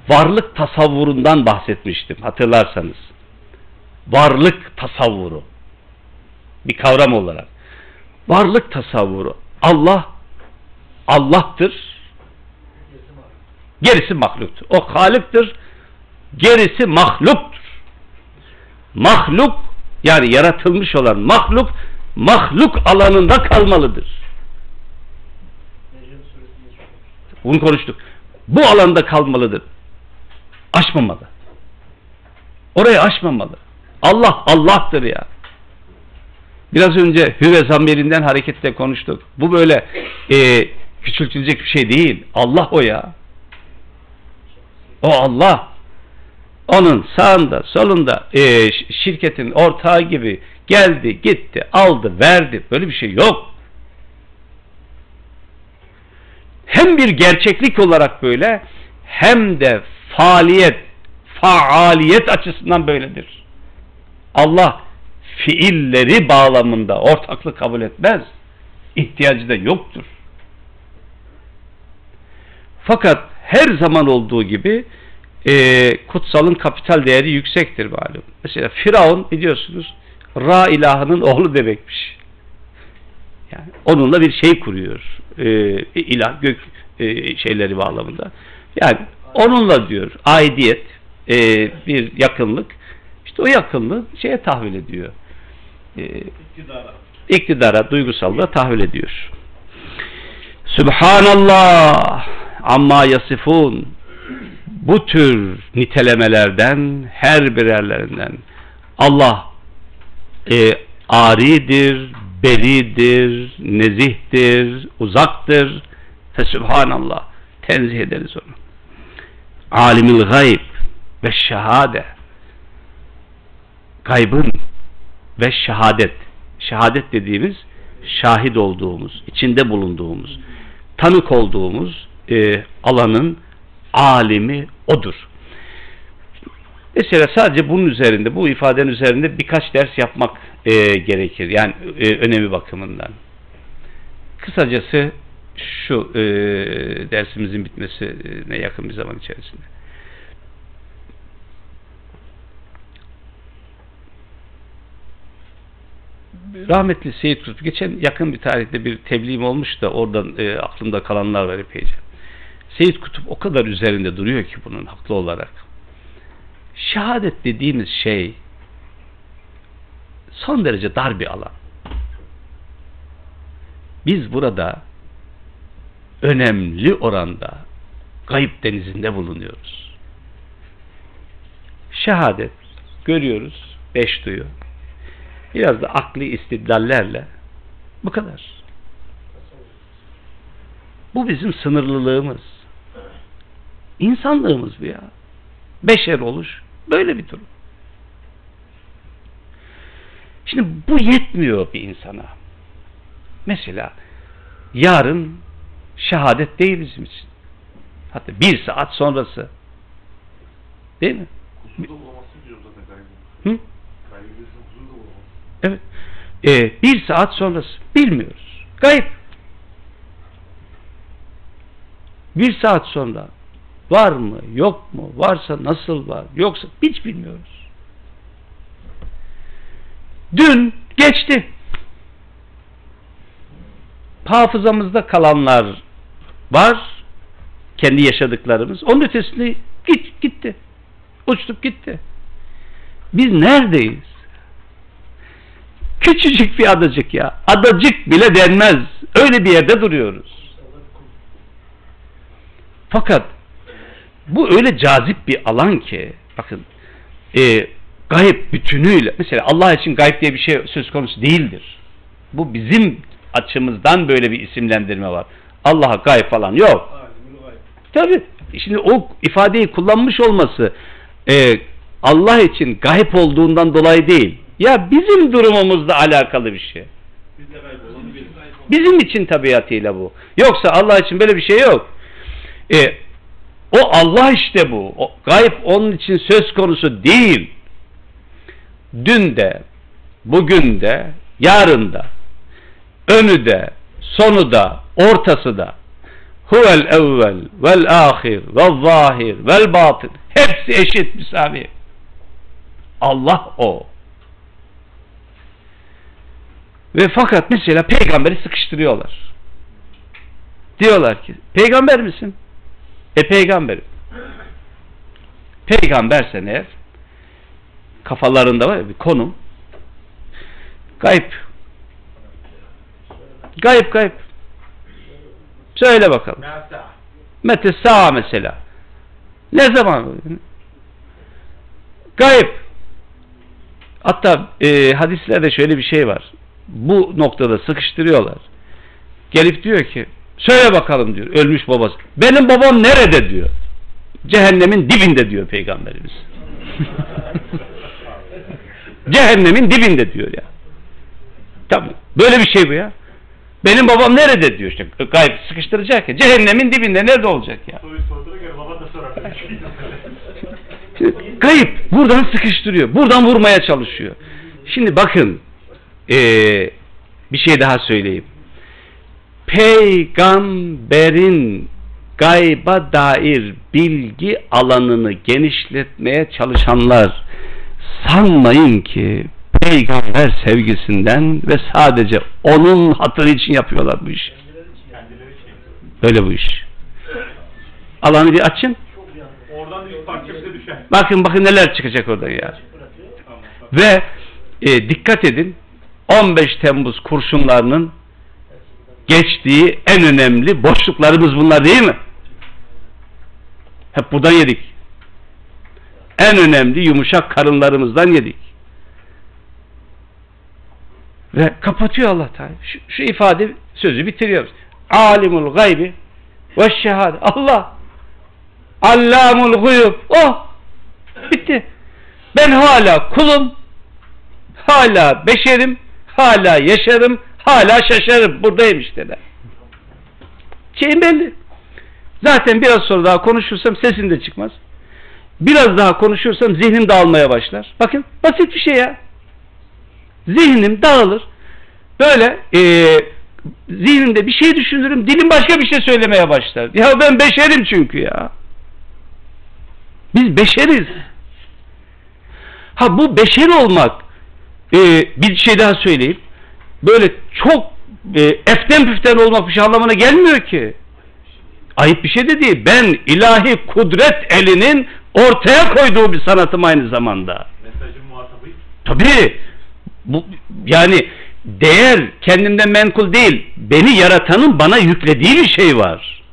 varlık tasavvurundan bahsetmiştim hatırlarsanız. Varlık tasavvuru. Bir kavram olarak. Varlık tasavvuru. Allah Allah'tır. Gerisi mahluktur. O Halık'tır. Gerisi mahluktur. Mahluk yani yaratılmış olan mahluk mahluk alanında kalmalıdır. Bunu konuştuk. Bu alanda kalmalıdır. Aşmamalı. Orayı aşmamalı. Allah Allah'tır ya. Biraz önce Hüve zamirinden hareketle konuştuk. Bu böyle e, küçültülecek bir şey değil. Allah o ya. O Allah. Onun sağında, solunda e, şirketin ortağı gibi geldi, gitti, aldı, verdi. Böyle bir şey yok. Hem bir gerçeklik olarak böyle hem de faaliyet, faaliyet açısından böyledir. Allah fiilleri bağlamında ortaklık kabul etmez. İhtiyacı da yoktur. Fakat her zaman olduğu gibi e, kutsalın kapital değeri yüksektir malum. Mesela Firavun biliyorsunuz Ra ilahının oğlu demekmiş. Yani onunla bir şey kuruyor. E, ilah gök e, şeyleri bağlamında. Yani onunla diyor aidiyet e, bir yakınlık. İşte o yakınlığı şeye tahvil ediyor. E, İktidara. iktidara, duygusallığa tahvil ediyor. Subhanallah amma yasifun bu tür nitelemelerden her birerlerinden Allah e, aridir, beridir, nezihtir, uzaktır. Fe Subhanallah. Tenzih ederiz onu. Alimil gayb ve şehade gaybın ve şehadet. Şehadet dediğimiz şahit olduğumuz, içinde bulunduğumuz, tanık olduğumuz e, alanın alimi odur. Mesela sadece bunun üzerinde, bu ifadenin üzerinde birkaç ders yapmak e, gerekir. Yani e, önemi bakımından. Kısacası şu e, dersimizin bitmesine yakın bir zaman içerisinde. Rahmetli Seyit Kutup geçen yakın bir tarihte bir tebliğim olmuş da oradan e, aklımda kalanlar var epeyce. Seyit Kutup o kadar üzerinde duruyor ki bunun haklı olarak. Şehadet dediğimiz şey son derece dar bir alan. Biz burada önemli oranda kayıp denizinde bulunuyoruz. Şehadet görüyoruz, beş duyu, biraz da akli istidlallerle bu kadar. Bu bizim sınırlılığımız. İnsanlığımız bu ya. Beşer oluş böyle bir durum. Şimdi bu yetmiyor bir insana. Mesela yarın şehadet değil bizim için. Hatta bir saat sonrası. Değil mi? Evet. Ee, bir saat sonrası bilmiyoruz. Gayb. Bir saat sonra var mı, yok mu, varsa nasıl var, yoksa hiç bilmiyoruz. Dün geçti. Hafızamızda kalanlar var. Kendi yaşadıklarımız. Onun ötesinde git, gitti. Uçtup gitti. Biz neredeyiz? Küçücük bir adacık ya. Adacık bile denmez. Öyle bir yerde duruyoruz. Fakat bu öyle cazip bir alan ki bakın e, gayb bütünüyle mesela Allah için gayb diye bir şey söz konusu değildir. Bu bizim açımızdan böyle bir isimlendirme var. Allah'a gayb falan yok. Tabi şimdi o ifadeyi kullanmış olması e, Allah için gayb olduğundan dolayı değil. Ya bizim durumumuzla alakalı bir şey. Bizim için tabiatıyla bu. Yoksa Allah için böyle bir şey yok. E, o Allah işte bu. O, gayb onun için söz konusu değil. Dün de, bugün de, yarın da, önü de, sonu da, ortası da. Huvel evvel, vel ahir, vel zahir, vel batın. Hepsi eşit müsavi. Allah o. Ve fakat mesela peygamberi sıkıştırıyorlar. Diyorlar ki peygamber misin? E peygamberim. Peygambersen eğer kafalarında var bir konum. Gayb. Gayb gayb. Söyle bakalım. Mete sağ mesela. Ne zaman? Gayb. Hatta e, hadislerde şöyle bir şey var bu noktada sıkıştırıyorlar. Gelip diyor ki söyle bakalım diyor ölmüş babası. Benim babam nerede? diyor. Cehennemin dibinde diyor peygamberimiz. Cehennemin dibinde diyor ya. Tabi böyle bir şey bu ya. Benim babam nerede? diyor işte. Gayb sıkıştıracak ya. Cehennemin dibinde nerede olacak ya? Kayıp. Buradan sıkıştırıyor. Buradan vurmaya çalışıyor. Şimdi bakın eee, bir şey daha söyleyeyim. Peygamberin gayba dair bilgi alanını genişletmeye çalışanlar sanmayın ki peygamber sevgisinden ve sadece onun hatırı için yapıyorlar bu işi. Kendileri için. Öyle bu iş. Alanı bir açın. Oradan da bir parça bize düşer. Bakın bakın neler çıkacak oradan ya. Ve e, dikkat edin 15 Temmuz kurşunlarının geçtiği en önemli boşluklarımız bunlar değil mi? Hep buradan yedik. En önemli yumuşak karınlarımızdan yedik. Ve kapatıyor Allah Teala. Şu, şu ifade sözü bitiriyor. Alimul gaybi ve şehade. Allah. Allamul guyub. Oh. Bitti. Ben hala kulum. Hala beşerim. Hala yaşarım. Hala şaşarım. Buradayım işte de. Şeyim belli. Zaten biraz sonra daha konuşursam sesim de çıkmaz. Biraz daha konuşursam zihnim dağılmaya başlar. Bakın basit bir şey ya. Zihnim dağılır. Böyle eee zihnimde bir şey düşünürüm. Dilim başka bir şey söylemeye başlar. Ya ben beşerim çünkü ya. Biz beşeriz. Ha bu beşer olmak e, bir şey daha söyleyeyim. Böyle çok e, eften püften olmak bir şey anlamına gelmiyor ki. Ayıp bir şey de değil. Ben ilahi kudret elinin ortaya koyduğu bir sanatım aynı zamanda. Mesajın muhatabıyız. Tabii bu yani değer kendimden menkul değil. Beni yaratanın bana yüklediği bir şey var.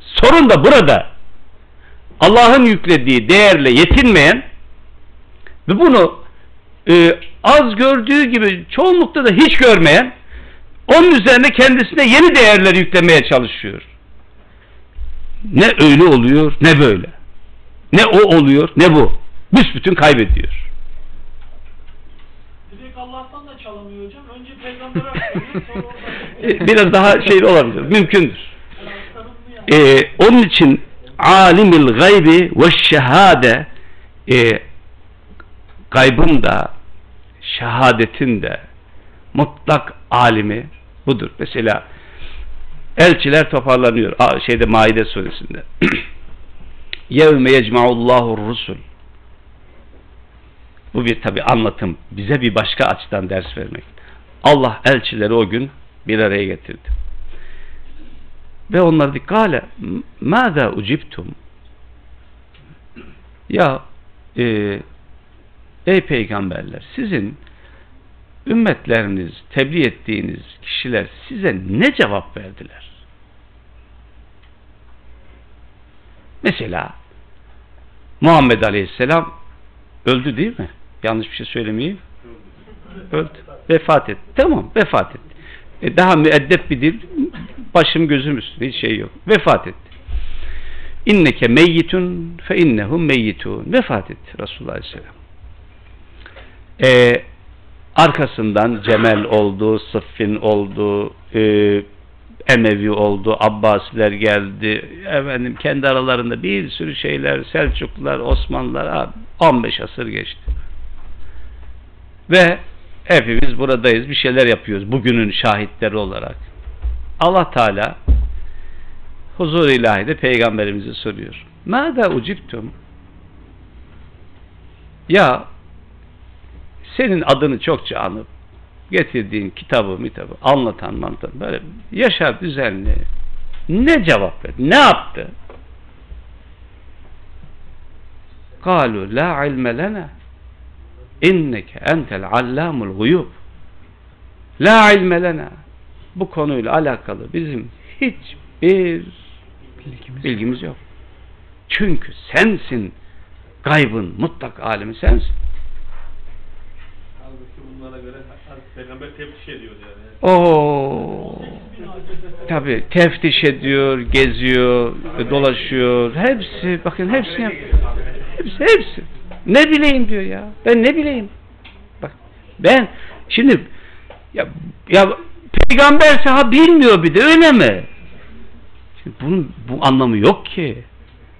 Sorun da burada. Allah'ın yüklediği değerle yetinmeyen ve bunu e, az gördüğü gibi çoğunlukta da hiç görmeyen onun üzerine kendisine yeni değerler yüklemeye çalışıyor. Ne öyle oluyor ne böyle. Ne o oluyor ne bu. Büsbütün kaybediyor. Direkt Allah'tan da çalamıyor hocam. Önce peygambere aktarıyor sonra oradan. E, Biraz daha şey olabilir. Mümkündür. Ee, onun için alimil gaybi ve şehade e, gaybın da şehadetin de mutlak alimi budur. Mesela elçiler toparlanıyor. Şeyde Maide suresinde. Yevme yecma'ullahu rusul. Bu bir tabi anlatım. Bize bir başka açıdan ders vermek. Allah elçileri o gün bir araya getirdi. Ve onlar dedi kale mâzâ uciptum ya e, ey peygamberler sizin ümmetleriniz, tebliğ ettiğiniz kişiler size ne cevap verdiler? Mesela Muhammed Aleyhisselam öldü değil mi? Yanlış bir şey söylemeyeyim. Öldü. Vefat etti. Tamam vefat etti. E daha müeddep bir dil başım gözüm üstünde hiç şey yok. Vefat etti. İnneke meyyitun fe innehum meyyitun. Vefat etti Resulullah Aleyhisselam. Ee, arkasından Cemel oldu, Sıffin oldu, e, Emevi oldu, Abbasiler geldi, efendim kendi aralarında bir sürü şeyler, Selçuklular, Osmanlılar, abi, 15 asır geçti. Ve hepimiz buradayız, bir şeyler yapıyoruz bugünün şahitleri olarak. Allah Teala huzur ilahide peygamberimize soruyor. Mâdâ uciptum? Ya senin adını çokça anıp getirdiğin kitabı mitabı anlatan mantan böyle yaşar düzenli ne cevap verdi? Ne yaptı? Kalu la ilme lena inneke entel allamul guyub la ilme lena bu konuyla alakalı bizim hiçbir bilgimiz, bilgimiz yok. Çünkü sensin gaybın mutlak alemi sensin. Bunlara göre peygamber teftiş ediyor yani. Oo. Tabi teftiş ediyor, geziyor, dolaşıyor. Hepsi bakın hepsini yap- hepsi hepsi. Ne bileyim diyor ya. Ben ne bileyim. Bak ben şimdi ya, ya peygamber saha bilmiyor bir de öyle mi? Şimdi bunun bu anlamı yok ki.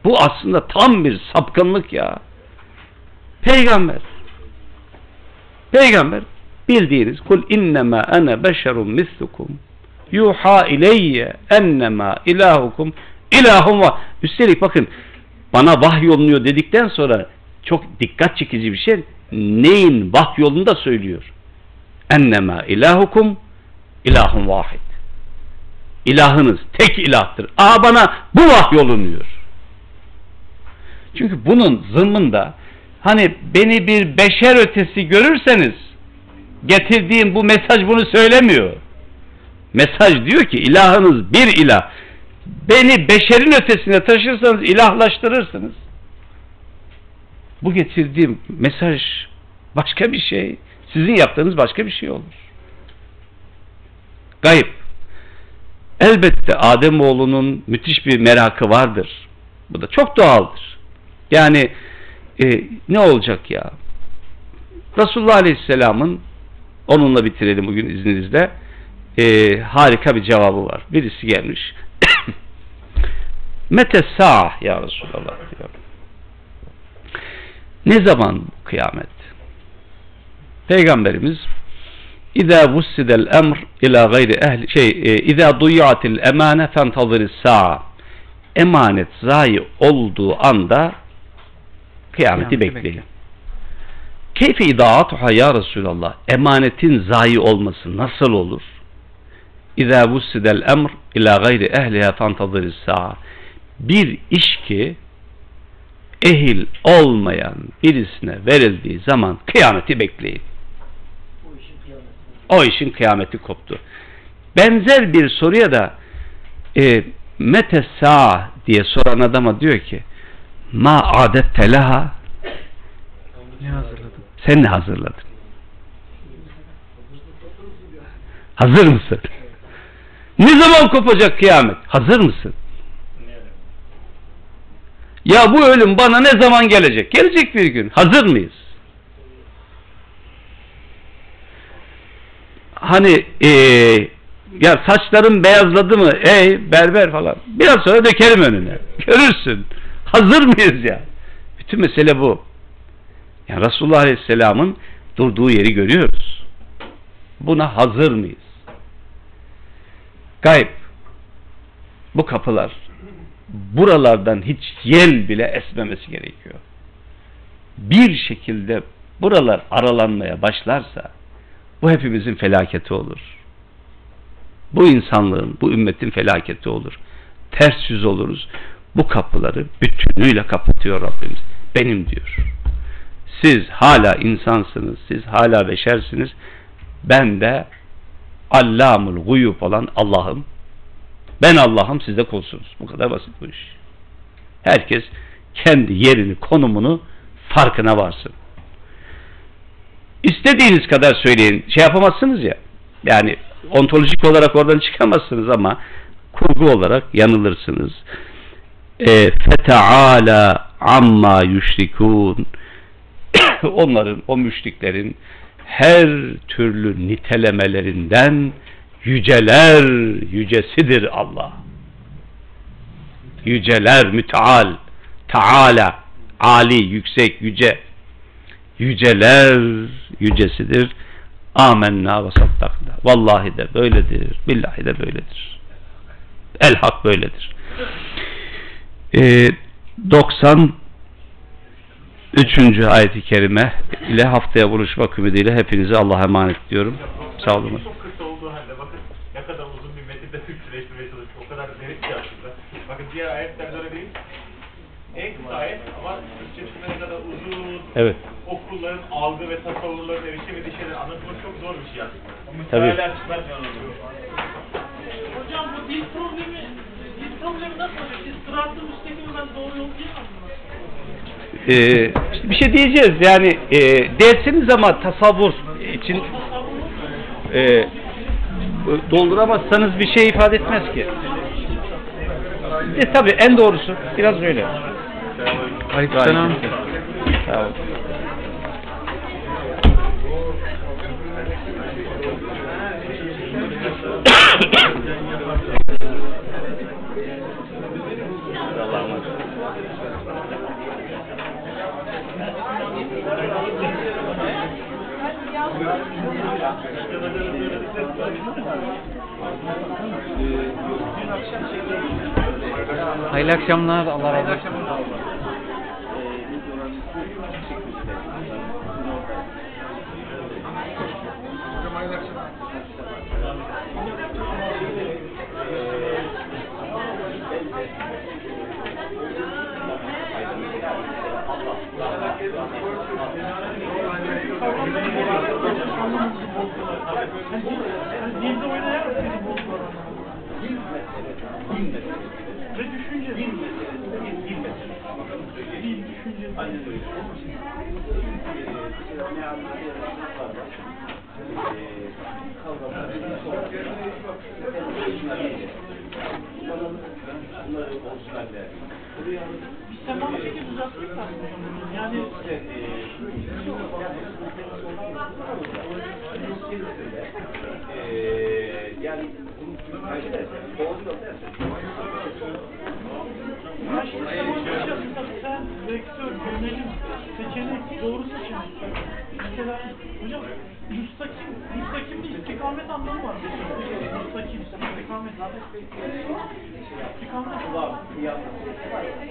Bu aslında tam bir sapkınlık ya. Peygamber Peygamber bildiğiniz kul innema ene beşerun mislukum yuha ileyye ennema ilahukum ilahum var. Üstelik bakın bana vahyolunuyor dedikten sonra çok dikkat çekici bir şey. Neyin vahyolunu da söylüyor. Ennema ilahukum ilahun vahid. İlahınız tek ilahtır. Aa bana bu vahyolunuyor. Çünkü bunun zımmında hani beni bir beşer ötesi görürseniz getirdiğim bu mesaj bunu söylemiyor. Mesaj diyor ki ilahınız bir ilah. Beni beşerin ötesine taşırsanız ilahlaştırırsınız. Bu getirdiğim mesaj başka bir şey. Sizin yaptığınız başka bir şey olur. Gayip. Elbette Ademoğlunun müthiş bir merakı vardır. Bu da çok doğaldır. Yani e, ne olacak ya? Resulullah Aleyhisselam'ın onunla bitirelim bugün izninizle e, harika bir cevabı var. Birisi gelmiş. Mete sa'ah ya Resulallah diyor. Ne zaman kıyamet? Peygamberimiz İza vussidel emr ila gayri ehli şey e, İza duyatil emane fentazir sa'a emanet zayi olduğu anda kıyameti Kıyameti bekleyin. bekleyin. Keyfe idaatuha ya Resulallah emanetin zayi olması nasıl olur? İza vussidel emr ila gayri ehliha fentazir sa'a bir iş ki ehil olmayan birisine verildiği zaman kıyameti bekleyin. O işin kıyameti koptu. Benzer bir soruya da e, mete sa diye soran adama diyor ki ma adet telaha Ne hazırladın? Sen ne hazırladın? Hazır mısın? Ne zaman kopacak kıyamet? Hazır mısın? Ya bu ölüm bana ne zaman gelecek? Gelecek bir gün. Hazır mıyız? Hani eee ya saçlarım beyazladı mı? Ey berber falan. Biraz sonra dökerim önüne. Görürsün. Hazır mıyız ya? Bütün mesele bu. Yani Resulullah Aleyhisselam'ın durduğu yeri görüyoruz. Buna hazır mıyız? Gayb. bu kapılar buralardan hiç yel bile esmemesi gerekiyor. Bir şekilde buralar aralanmaya başlarsa bu hepimizin felaketi olur. Bu insanlığın, bu ümmetin felaketi olur. Ters yüz oluruz. Bu kapıları bütünüyle kapatıyor Rabbimiz. Benim diyor. Siz hala insansınız, siz hala beşersiniz. Ben de Allamul guyub olan Allah'ım. Ben Allah'ım siz de kulsunuz. Bu kadar basit bu iş. Herkes kendi yerini, konumunu farkına varsın. İstediğiniz kadar söyleyin. Şey yapamazsınız ya. Yani ontolojik olarak oradan çıkamazsınız ama kurgu olarak yanılırsınız. E, Feteala amma yüşrikun onların, o müşriklerin her türlü nitelemelerinden yüceler yücesidir Allah. Yüceler müteal, taala, ali, yüksek, yüce. Yüceler yücesidir. Amenna ve saddakna. Vallahi de böyledir, billahi de böyledir. El hak böyledir. Ee, e, 90 3. ayeti kerime ile haftaya buluşmak ümidiyle hepinizi Allah'a emanet diyorum. Sağ olun. Çok kısa olduğu halde bakın ne kadar uzun bir metinde Türkçeleştirmeye çalışıyor. O kadar derin ki aslında. Bakın diğer ayetlerde öyle değil. En kısa ayet ama Türkçesinde kadar uzun evet. okulların algı ve tasavvurların erişemediği şeyler anlatmak çok zor bir şey aslında. Müsaade çıkmaz ben oluyor. Hocam bu dil problemi dil problemi nasıl oluyor? Siz sıratın üstteki ben doğru yol diyemem mi? Ee, işte bir şey diyeceğiz yani e, dersiniz ama tasavvur için e, dolduramazsanız bir şey ifade etmez ki. E, tabii en doğrusu biraz böyle. Aleykümselam. Sağ olun. Hayırlı akşamlar. Allah razı olsun. Thank you.